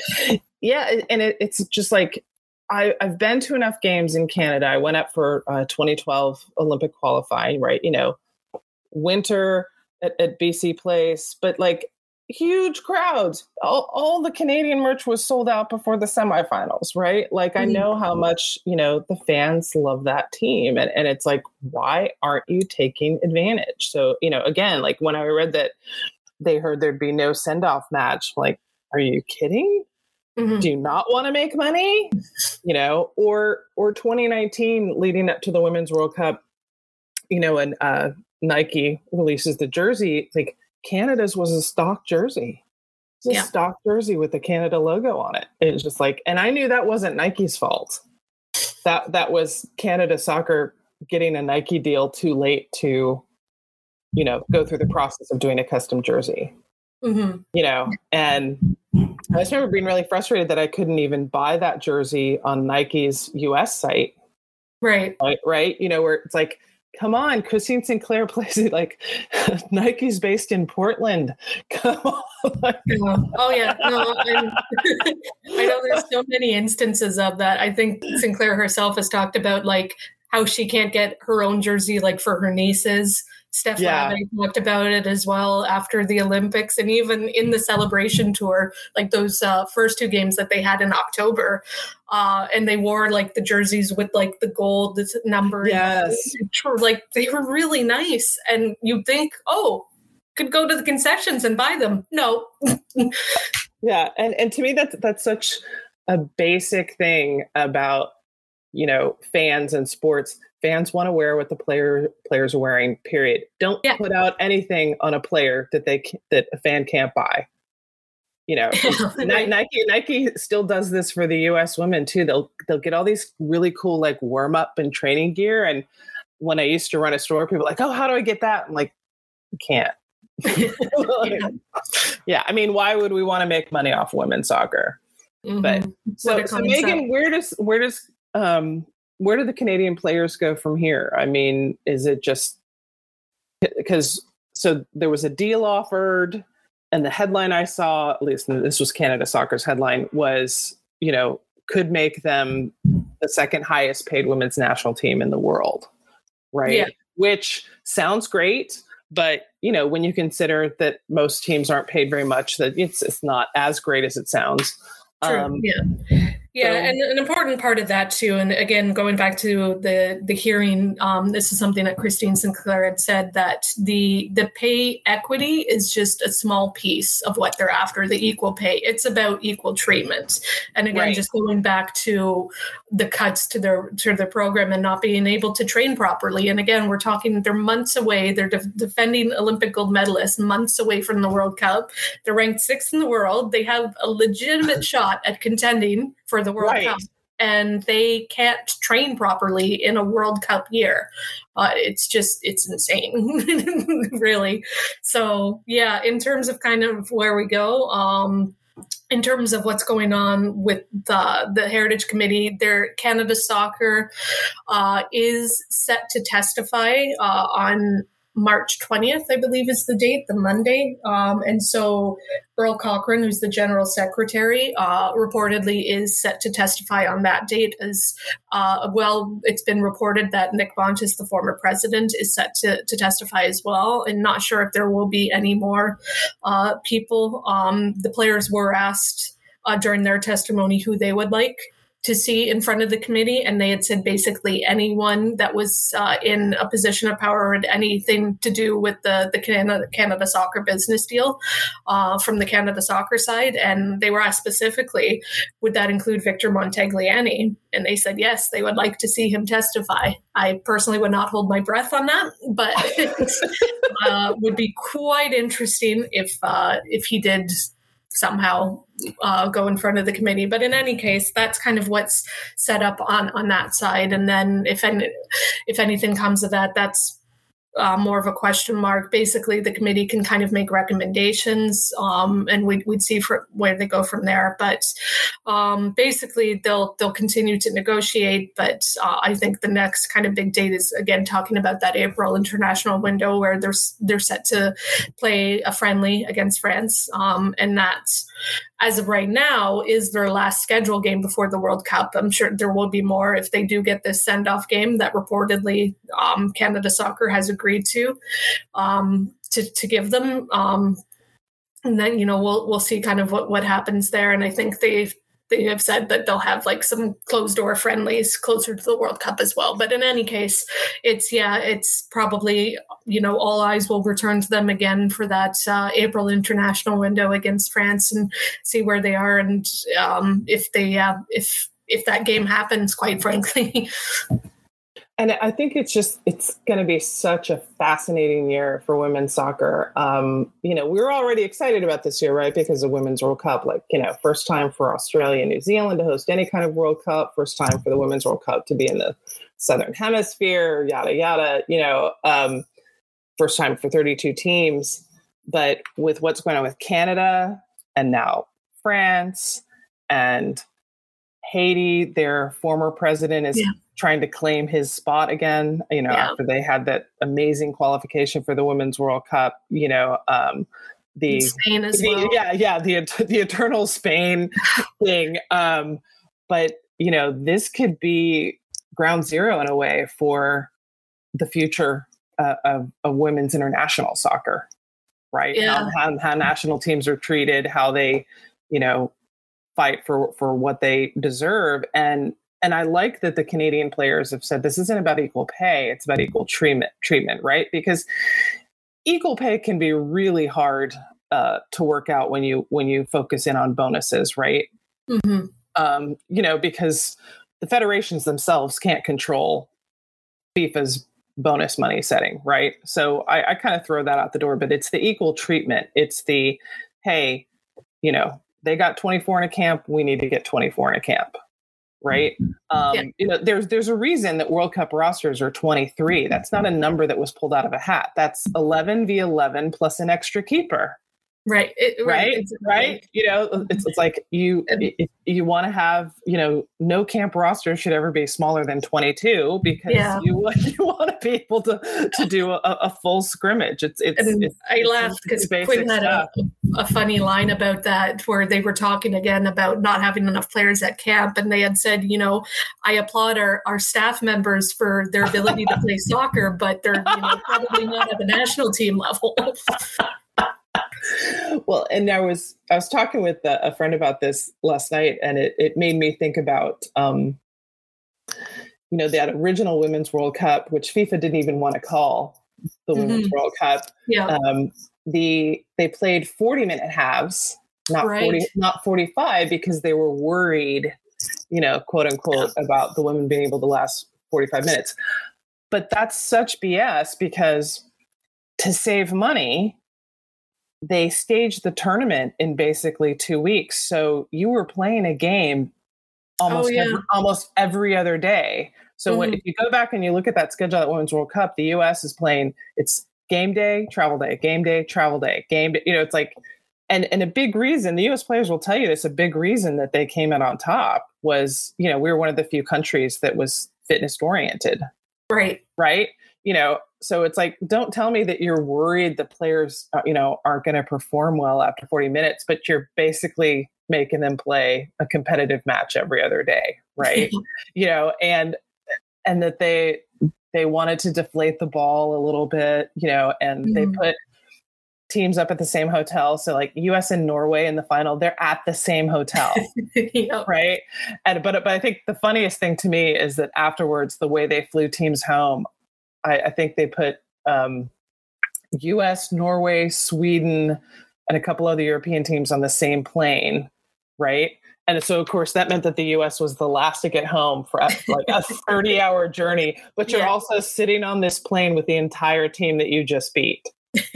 yeah, and it, it's just like I, have been to enough games in Canada. I went up for uh, 2012 Olympic qualifying, right? You know, winter at, at BC Place, but like huge crowds. All, all, the Canadian merch was sold out before the semifinals, right? Like I know how mm-hmm. much, you know, the fans love that team. And, and it's like, why aren't you taking advantage? So, you know, again, like when I read that they heard there'd be no send off match, like, are you kidding? Mm-hmm. Do not want to make money? You know, or or 2019 leading up to the Women's World Cup, you know, and uh, Nike releases the jersey, like Canada's was a stock jersey. It's a yeah. stock jersey with the Canada logo on it. It was just like, and I knew that wasn't Nike's fault. That that was Canada Soccer getting a Nike deal too late to, you know, go through the process of doing a custom jersey. Mm-hmm. You know, and I just remember being really frustrated that I couldn't even buy that jersey on Nike's US site. Right. Right. Right. You know, where it's like, come on, Christine Sinclair plays it like Nike's based in Portland. Come on. oh yeah. No, I know there's so many instances of that. I think Sinclair herself has talked about like how she can't get her own jersey like for her nieces Steph yeah. talked about it as well after the Olympics and even in the celebration tour, like those uh, first two games that they had in October. Uh, and they wore like the jerseys with like the gold number. Yes. Like they were really nice. And you'd think, oh, could go to the concessions and buy them. No. yeah. And, and to me, that's, that's such a basic thing about, you know, fans and sports fans want to wear what the player players are wearing period. Don't yeah. put out anything on a player that they that a fan can't buy. You know nike nike still does this for the us women too. They'll they'll get all these really cool like warm up and training gear and when i used to run a store people like oh how do i get that? I'm like can't. Yeah. yeah i mean why would we want to make money off women's soccer? Mm-hmm. but so, so meaghen where does where does um where do the Canadian players go from here? I mean, is it just because so there was a deal offered, and the headline I saw, at least this was Canada Soccer's headline, was you know could make them the second highest paid women's national team in the world, right? Yeah. Which sounds great, but you know when you consider that most teams aren't paid very much, that it's it's not as great as it sounds. True. Um, yeah Yeah, so. and an important part of that too, and again, going back to the the hearing, um, this is something that Christine Sinclair had said that the the pay equity is just a small piece of what they're after. The equal pay, it's about equal treatment, and again, right. just going back to the cuts to their to their program and not being able to train properly. And again, we're talking they're months away. They're de- defending Olympic gold medalists, months away from the World Cup. They're ranked sixth in the world. They have a legitimate shot at contending for the World right. Cup. And they can't train properly in a World Cup year. Uh, it's just, it's insane, really. So, yeah, in terms of kind of where we go, um, in terms of what's going on with the, the Heritage Committee, their Canada Soccer uh, is set to testify uh, on March 20th, I believe is the date, the Monday. Um, and so Earl Cochrane, who's the general secretary, uh, reportedly is set to testify on that date as uh, well. It's been reported that Nick Bontis, the former president, is set to, to testify as well. And not sure if there will be any more uh, people. Um, the players were asked uh, during their testimony who they would like to see in front of the committee, and they had said basically anyone that was uh, in a position of power or had anything to do with the the Canada, Canada Soccer business deal uh, from the Canada Soccer side, and they were asked specifically, would that include Victor Montagliani? And they said yes, they would like to see him testify. I personally would not hold my breath on that, but uh, would be quite interesting if uh, if he did somehow uh, go in front of the committee. But in any case, that's kind of what's set up on on that side. And then if any, if anything comes of that, that's uh, more of a question mark. Basically, the committee can kind of make recommendations, um, and we'd, we'd see where they go from there. But um, basically, they'll they'll continue to negotiate. But uh, I think the next kind of big date is again talking about that April international window where they're they're set to play a friendly against France, um, and that's as of right now, is their last scheduled game before the World Cup. I'm sure there will be more if they do get this send off game that reportedly um, Canada Soccer has agreed to um, to, to give them. Um, and then you know we'll we'll see kind of what what happens there. And I think they've they have said that they'll have like some closed door friendlies closer to the World Cup as well. But in any case, it's yeah, it's probably you know all eyes will return to them again for that uh, April international window against France and see where they are and um, if they uh, if if that game happens. Quite frankly. and I think it's just it's going to be such a fascinating year for women's soccer. Um, you know, we were already excited about this year, right? Because of Women's World Cup, like you know, first time for Australia and New Zealand to host any kind of World Cup, first time for the Women's World Cup to be in the Southern Hemisphere, yada yada. You know, um, first time for 32 teams. But with what's going on with Canada and now France and Haiti, their former president is. Yeah trying to claim his spot again, you know, yeah. after they had that amazing qualification for the Women's World Cup, you know, um, the, Spain as the, well. Yeah, yeah, the the eternal Spain thing. Um, but you know, this could be ground zero in a way for the future uh, of, of women's international soccer, right? Yeah. How, how, how national teams are treated, how they, you know, fight for for what they deserve, and and I like that the Canadian players have said this isn't about equal pay, it's about equal treatment, treatment, right? Because equal pay can be really hard uh, to work out when you when you focus in on bonuses, right? Mm-hmm. Um, you know, because the federations themselves can't control FIFA's bonus money setting, right? So I, I kind of throw that out the door, but it's the equal treatment. It's the hey, you know, they got 24 in a camp, we need to get 24 in a camp right? Mm-hmm. Um, yeah. You know, there's there's a reason that World Cup rosters are 23. That's not a number that was pulled out of a hat. That's 11 v 11 plus an extra keeper. Right. It, right. Right. right. You know, it's, it's like you you want to have you know no camp roster should ever be smaller than 22 because yeah. you you want to be able to to do a, a full scrimmage. It's it's. it's I laughed because Quinn had a, a funny line about that where they were talking again about not having enough players at camp, and they had said, you know, I applaud our our staff members for their ability to play soccer, but they're you know, probably not at the national team level. well, and I was I was talking with a, a, friend about this last night, and it it made me think about um, you know that original Women's World Cup, which FIFA didn't even want to call the mm-hmm. Women's World Cup. Yeah. Um, the they played forty minute halves, not right. forty, not forty five, because they were worried, you know, quote unquote, about the women being able to last forty five minutes. But that's such BS because to save money, they staged the tournament in basically two weeks. So you were playing a game almost oh, yeah. every, almost every other day. So mm-hmm. when, if you go back and you look at that schedule at Women's World Cup, the U.S. is playing. It's game day, travel day, game day, travel day, game day. You know, it's like, and and a big reason the U.S. players will tell you this. A big reason that they came out on top was, you know, we were one of the few countries that was fitness oriented. Right. Right. You know, so it's like, don't tell me that you're worried the players, uh, you know, aren't going to perform well after 40 minutes, but you're basically making them play a competitive match every other day, right? you know, and and that they they wanted to deflate the ball a little bit, you know, and mm-hmm. they put teams up at the same hotel. So like US and Norway in the final, they're at the same hotel. yep. Right. And but but I think the funniest thing to me is that afterwards, the way they flew teams home, I, I think they put um, US, Norway, Sweden, and a couple other European teams on the same plane, right? And so, of course, that meant that the US was the last to get home for like a 30 hour journey, but you're yeah. also sitting on this plane with the entire team that you just beat,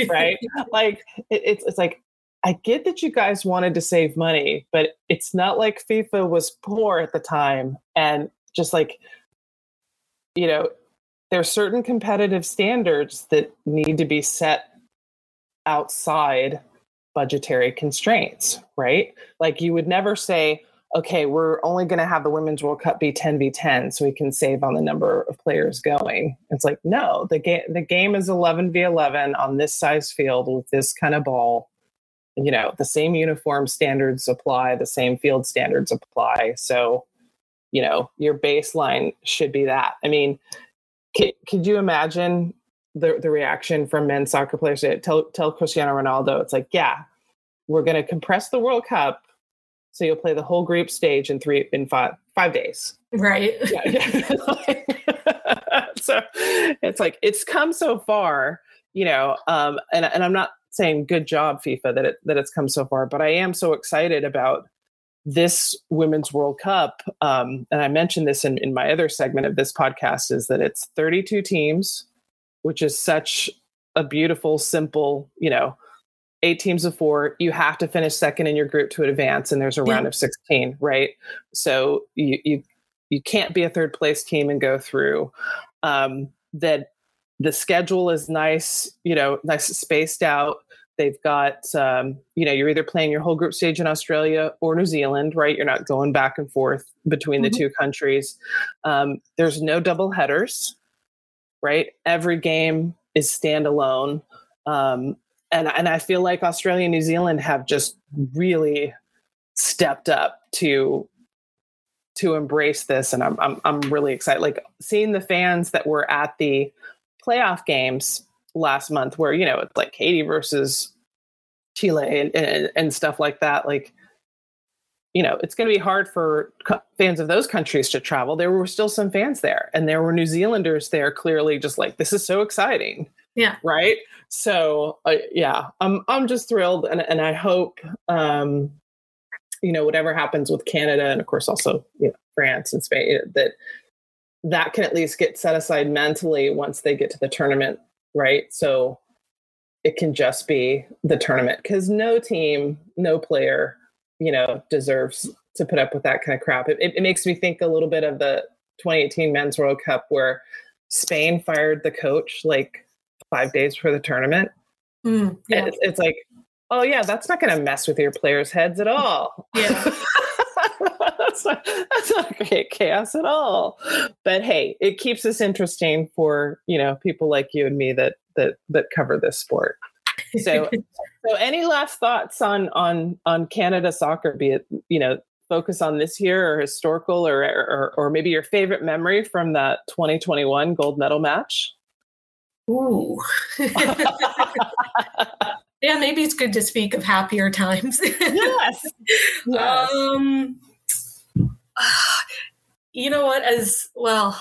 right? like, it, it's, it's like, I get that you guys wanted to save money, but it's not like FIFA was poor at the time. And just like, you know, there are certain competitive standards that need to be set outside budgetary constraints, right? Like you would never say, okay, we're only going to have the Women's World Cup be 10v10 so we can save on the number of players going. It's like, no, the game the game is 11v11 on this size field with this kind of ball. You know, the same uniform standards apply, the same field standards apply. So, you know, your baseline should be that. I mean, could you imagine the, the reaction from men's soccer players to tell, tell Cristiano Ronaldo, it's like, yeah, we're going to compress the World Cup. So you'll play the whole group stage in three, in five, five days. Right. Yeah, yeah. so it's like, it's come so far, you know, um, and, and I'm not saying good job FIFA that it, that it's come so far, but I am so excited about this Women's World Cup, um, and I mentioned this in, in my other segment of this podcast, is that it's 32 teams, which is such a beautiful, simple, you know, eight teams of four. You have to finish second in your group to advance, and there's a yeah. round of 16, right? So you you you can't be a third place team and go through. Um, that the schedule is nice, you know, nice spaced out. They've got, um, you know, you're either playing your whole group stage in Australia or New Zealand, right? You're not going back and forth between mm-hmm. the two countries. Um, there's no double headers, right? Every game is standalone. Um, and, and I feel like Australia and New Zealand have just really stepped up to to embrace this and I'm, I'm i'm really excited like seeing the fans that were at the playoff games last month where you know it's like Haiti versus Chile and, and, and stuff like that. Like, you know, it's going to be hard for co- fans of those countries to travel. There were still some fans there, and there were New Zealanders there. Clearly, just like this is so exciting. Yeah. Right. So uh, yeah, I'm I'm just thrilled, and and I hope um, you know whatever happens with Canada, and of course also you know, France and Spain that that can at least get set aside mentally once they get to the tournament right? So it can just be the tournament because no team, no player, you know, deserves to put up with that kind of crap. It, it, it makes me think a little bit of the 2018 Men's World Cup where Spain fired the coach like five days before the tournament. Mm, yeah. It's, it's like, oh yeah, that's not going to mess with your players' heads at all. Yeah. that's, not, that's not great chaos at all. But hey, it keeps us interesting for you know people like you and me that that that cover this sport. So, so any last thoughts on on on Canada soccer? Be it you know focus on this year or historical or or, or maybe your favorite memory from that 2021 gold medal match. Ooh. yeah, maybe it's good to speak of happier times. yes. yes. Um, you know what? As well,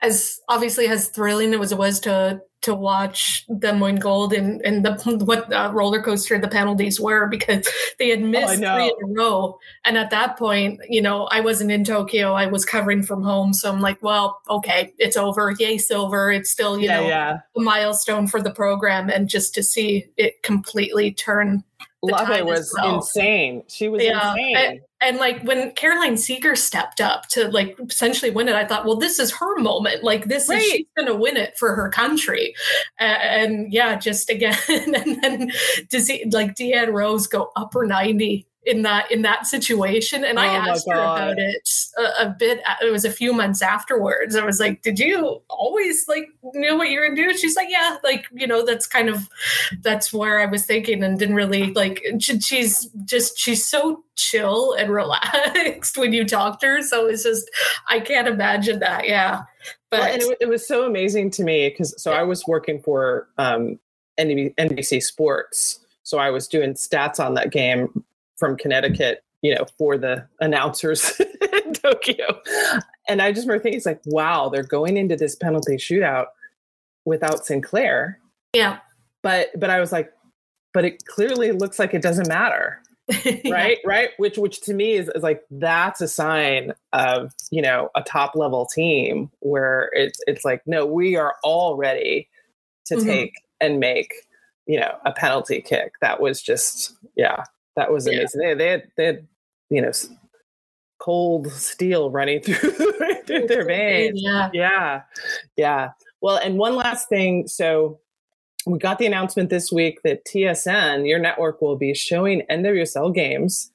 as obviously as thrilling it was it was to to watch them win gold and and the what uh, roller coaster the penalties were because they had missed oh, three in a row. And at that point you know i wasn't in tokyo. I was covering from home. So i'm like well okay it's over. Yay silver. It's still you yeah, know yeah. a milestone for the program. And just to see it completely turn Love was insane. She was yeah. insane. And, and, like when Caroline Seger stepped up to like essentially win it, I thought, well, this is her moment. Like this right. is she's gonna win it for her country. And, and yeah, just again, and then to see like Deanne Rose go upper 90 in that in that situation. And oh i asked her about it a, a, bit uh, it was a few months afterwards. I was like did you always like knew what you were gonna do she's like yeah like you know that's kind of that's where i was thinking and didn't really like she's just she's so chill and relaxed when you talk to her. So it's just i can't imagine that. Yeah. But well, and it, it, was so amazing to me because so i was working for um nbc sports. So I was doing stats on that game from Connecticut, you know, for the announcers in Tokyo. And I just remember thinking, it's like, wow, they're going into this penalty shootout without Sinclair. Yeah. But but I was like, but it clearly looks like it doesn't matter. yeah. Right. Right. Which which to me is, is like that's a sign of, you know, a top level team where it's it's like, no, we are all ready to mm-hmm. take and make, you know, a penalty kick. That was just, yeah, that was amazing. Yeah. They, they had they had you know cold steel running through, through their veins. Yeah. yeah, yeah. Well, and one last thing. So we got the announcement this week that TSN, your network, will be showing NWSL games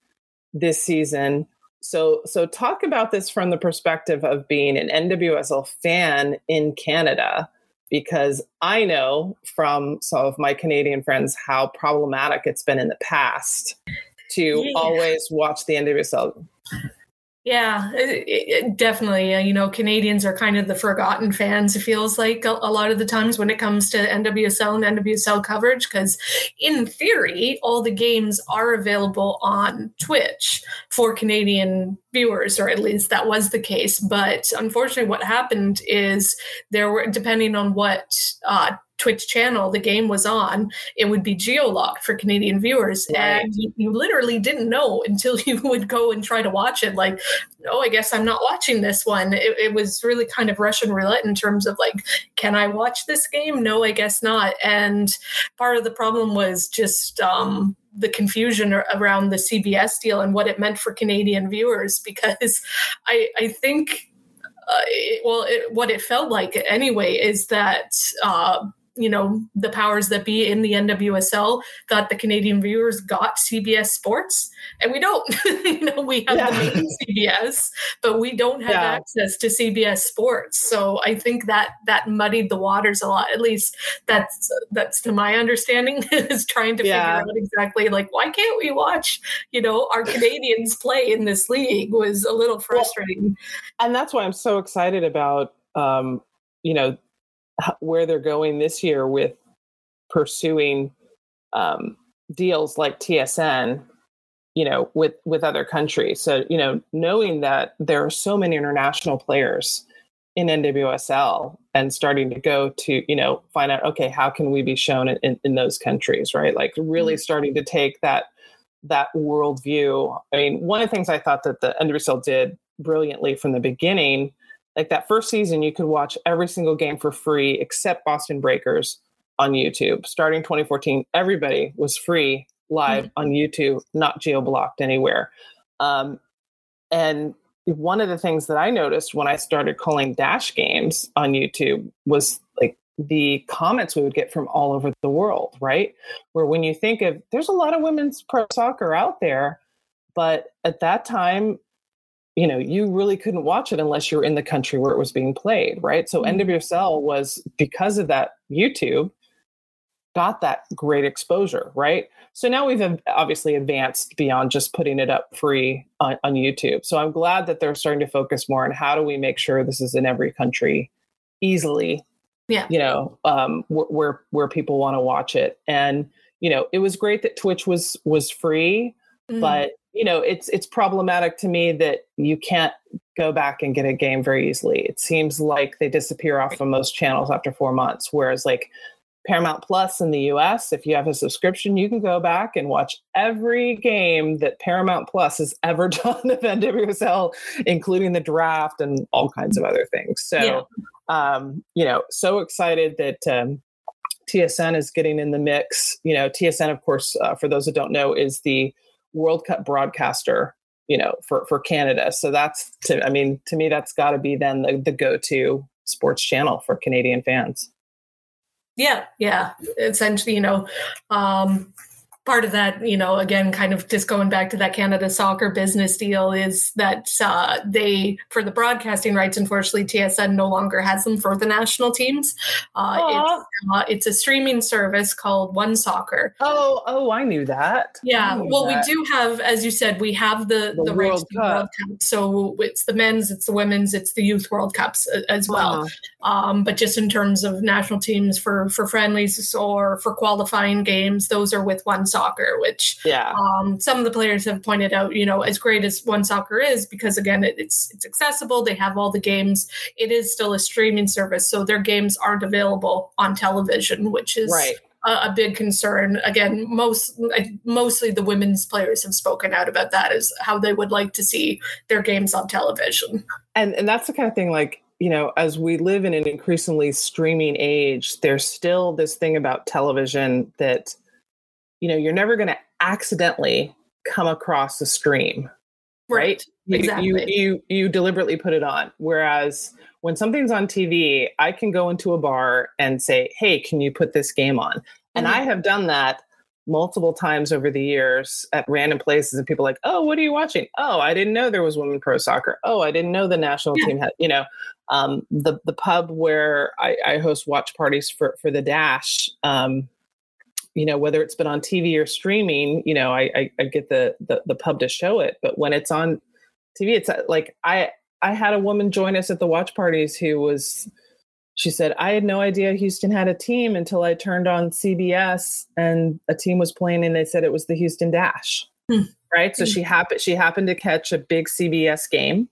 this season. So, so talk about this from the perspective of being an NWSL fan in Canada because I know from some of my Canadian friends how problematic it's been in the past to yeah. always watch the NWSL. Yeah, it, it, definitely. You know, Canadians are kind of the forgotten fans, it feels like a, a lot of the times when it comes to NWSL and NWSL coverage, because in theory, all the games are available on Twitch for Canadian viewers, or at least that was the case. But unfortunately, what happened is there were, depending on what uh, Twitch channel the game was on, it would be geo-locked for Canadian viewers. Right. And you, you, literally didn't know until you would go and try to watch it. Like, no, I guess I'm not watching this one. It, it was really kind of Russian roulette in terms of like, can I watch this game? No, I guess not. And part of the problem was just um, the confusion around the CBS deal and what it meant for Canadian viewers because I, I think. Uh, it, well, it, what it felt like anyway is that uh, you know the powers that be in the NWSL thought the Canadian viewers got CBS Sports, and we don't. you know, we have yeah. the main CBS, but we don't have yeah. access to CBS Sports. So I think that that muddied the waters a lot. At least that's that's to my understanding is trying to yeah. figure out exactly like why can't we watch you know our Canadians play in this league was a little frustrating. Well, and that's why I'm so excited about um, you know where they're going this year with pursuing um, deals like TSN, you know, with with other countries. So you know, knowing that there are so many international players in NWSL and starting to go to you know find out okay how can we be shown in, in those countries right like really mm-hmm. starting to take that that worldview i mean one of the things i thought that the NWSL did brilliantly from the beginning like that first season, you could watch every single game for free except Boston Breakers on YouTube. Starting 2014, everybody was free live mm-hmm. on YouTube, not geo blocked anywhere. Um, and one of the things that I noticed when I started calling dash games on YouTube was like the comments we would get from all over the world, right? Where when you think of there's a lot of women's pro soccer out there, but at that time you know you really couldn't watch it unless you were in the country where it was being played right? So mm-hmm. cell was because of that youtube got that great exposure right? So now we've obviously advanced beyond just putting it up free on, on youtube. So i'm glad that they're starting to focus more on how do we make sure this is in every country easily yeah. you know um, where where people want to watch it. And you know, it was great that Twitch was was free, mm. but you know, it's it's problematic to me that you can't go back and get a game very easily. It seems like they disappear off of most channels after four months, whereas like Paramount Plus in the US, if you have a subscription, you can go back and watch every game that Paramount Plus has ever done of NWSL, including the draft and all kinds of other things. So, yeah. um, you know, so excited that um, TSN is getting in the mix. You know, TSN, of course, uh, for those that don't know, is the World Cup broadcaster. You know, for for Canada. So that's to, I mean, to me, that's got to be then the, the go to sports channel for Canadian fans. Yeah, yeah. Essentially, you know, um, part of that, you know, again, kind of just going back to that Canada soccer business deal is that uh, they, for the broadcasting rights, unfortunately, TSN no longer has them for the national teams. Uh, it's, uh, it's, a streaming service called One Soccer. Oh, oh, I knew that. Yeah. Knew well, that. we do have, as you said, we have the, the, the World, Cup. World Cup. So it's the men's, it's the women's, it's the youth World Cups uh, as well. Um, but just in terms of national teams for, for friendlies or for qualifying games, those are with One soccer, which yeah. um, some of the players have pointed out, you know, as great as one soccer is, because again, it, it's it's accessible. They have all the games. It is still a streaming service, so their games aren't available on television, which is right. a, big concern. Again, most mostly the women's players have spoken out about that as how they would like to see their games on television. And and that's the kind of thing like you know, as we live in an increasingly streaming age, there's still this thing about television that you know you're never going to accidentally come across a stream right, right? exactly you, you you deliberately put it on whereas when something's on tv i can go into a bar and say hey can you put this game on and mm-hmm. i have done that multiple times over the years at random places and people like oh what are you watching oh i didn't know there was women pro soccer oh i didn't know the national yeah. team had you know um, the the pub where I, I, host watch parties for for the dash um, you know whether it's been on tv or streaming you know i i, I get the, the, the pub to show it but when it's on tv it's uh, like i i had a woman join us at the watch parties who was she said i had no idea houston had a team until i turned on cbs and a team was playing and they said it was the houston dash hmm. right so hmm. she happened she happened to catch a big cbs game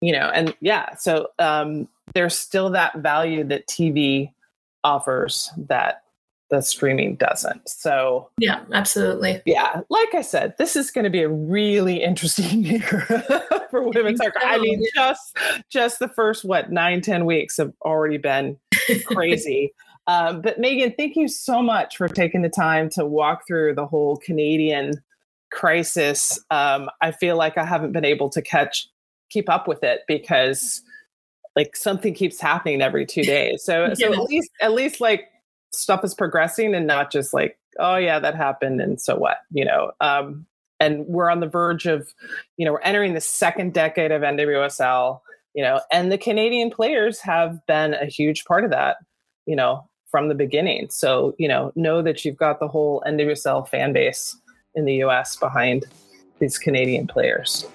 you know and yeah so um there's still that value that tv offers that the streaming doesn't. So yeah, absolutely. Yeah, like I said, this is going to be a really interesting year for women's soccer. I mean, just just the first what nine ten weeks have already been crazy. um, but Meaghen, thank you so much for taking the time to walk through the whole Canadian crisis. Um, I feel like I haven't been able to catch keep up with it because like something keeps happening every two days. So yeah. so at least at least like stuff is progressing and not just like oh yeah that happened and so what you know? Um, and we're on the verge of you know we're entering the second decade of nwsl you know and the canadian players have been a huge part of that you know from the beginning. So you know know that you've got the whole nwsl fan base in the us behind these canadian players.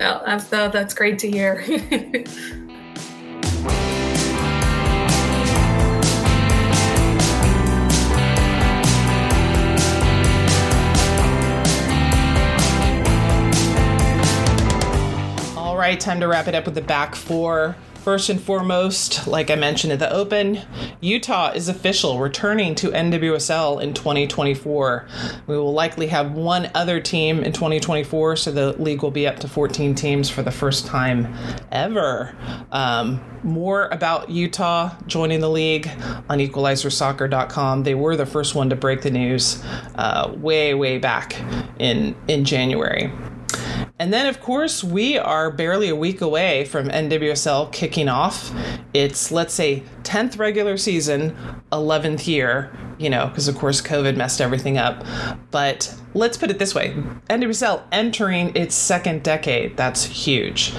Oh, that's, that's great to hear right, time to wrap it up with the back four. First and foremost, like I mentioned at the open, Utah is official returning to NWSL in 2024. We will likely have one other team in 2024, so the league will be up to 14 teams for the first time ever. Um, more about Utah joining the league on equalizersoccer.com. They were the first one to break the news uh, way, way back in, in January. And then, of course, we are barely a week away from NWSL kicking off. It's, let's say, 10th regular season, 11th year, you know, because of course COVID messed everything up. But let's put it this way NWSL entering its second decade. That's huge.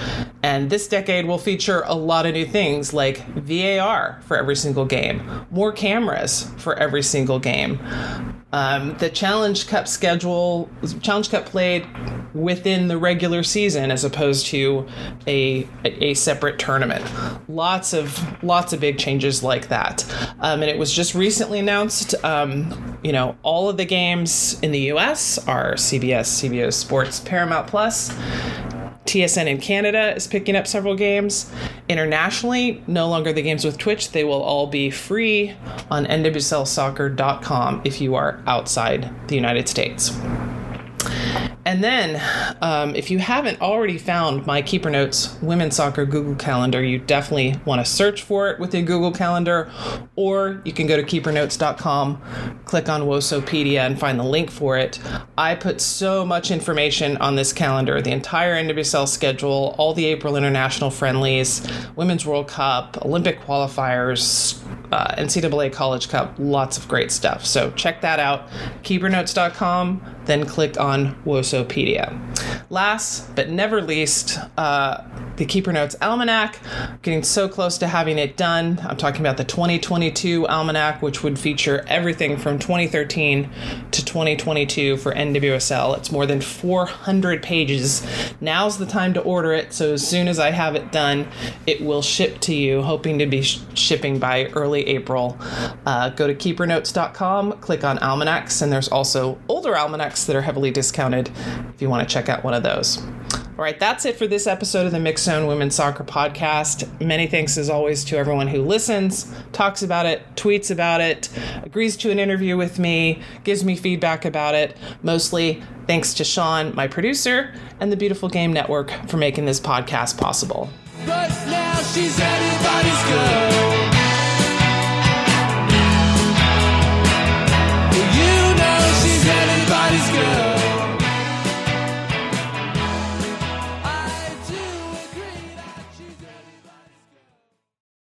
And this decade will feature a lot of new things like VAR for every single game, more cameras for every single game. Um, the Challenge Cup schedule, Challenge Cup played within the regular season as opposed to a a separate tournament. Lots of lots of big changes like that, um, and it was just recently announced. Um, you know, all of the games in the U.S. are CBS, CBS Sports, Paramount Plus. TSN in Canada is picking up several games. Internationally, no longer the games with Twitch. They will all be free on nwslsoccer.com if you are outside the United States. And then, um, if you haven't already found my Keeper Notes Women's Soccer Google Calendar, you definitely want to search for it with a Google Calendar, or you can go to keepernotes.com, click on Wosopedia, and find the link for it. I put so much information on this calendar the entire NWSL schedule, all the April international friendlies, Women's World Cup, Olympic qualifiers, uh, NCAA College Cup, lots of great stuff. So check that out, keepernotes.com, then click on Wosopedia. Last but never least, uh, the Keeper Notes Almanac. Getting so close to having it done. I'm talking about the 2022 Almanac, which would feature everything from 2013 to 2022 for NWSL. It's more than 400 pages. Now's the time to order it, so as soon as I have it done, it will ship to you, hoping to be sh- shipping by early April. Uh, go to keepernotes.com, click on almanacs, and there's also older almanacs that are heavily discounted if you want to check out one of those. All right, that's it for this episode of the Mixxed Zone Women's Soccer Podcast. Many thanks, as always, to everyone who listens, talks about it, tweets about it, agrees to an interview with me, gives me feedback about it. Mostly thanks to Sean, my producer, and the Beautiful Game Network for making this podcast possible. Nobody's good.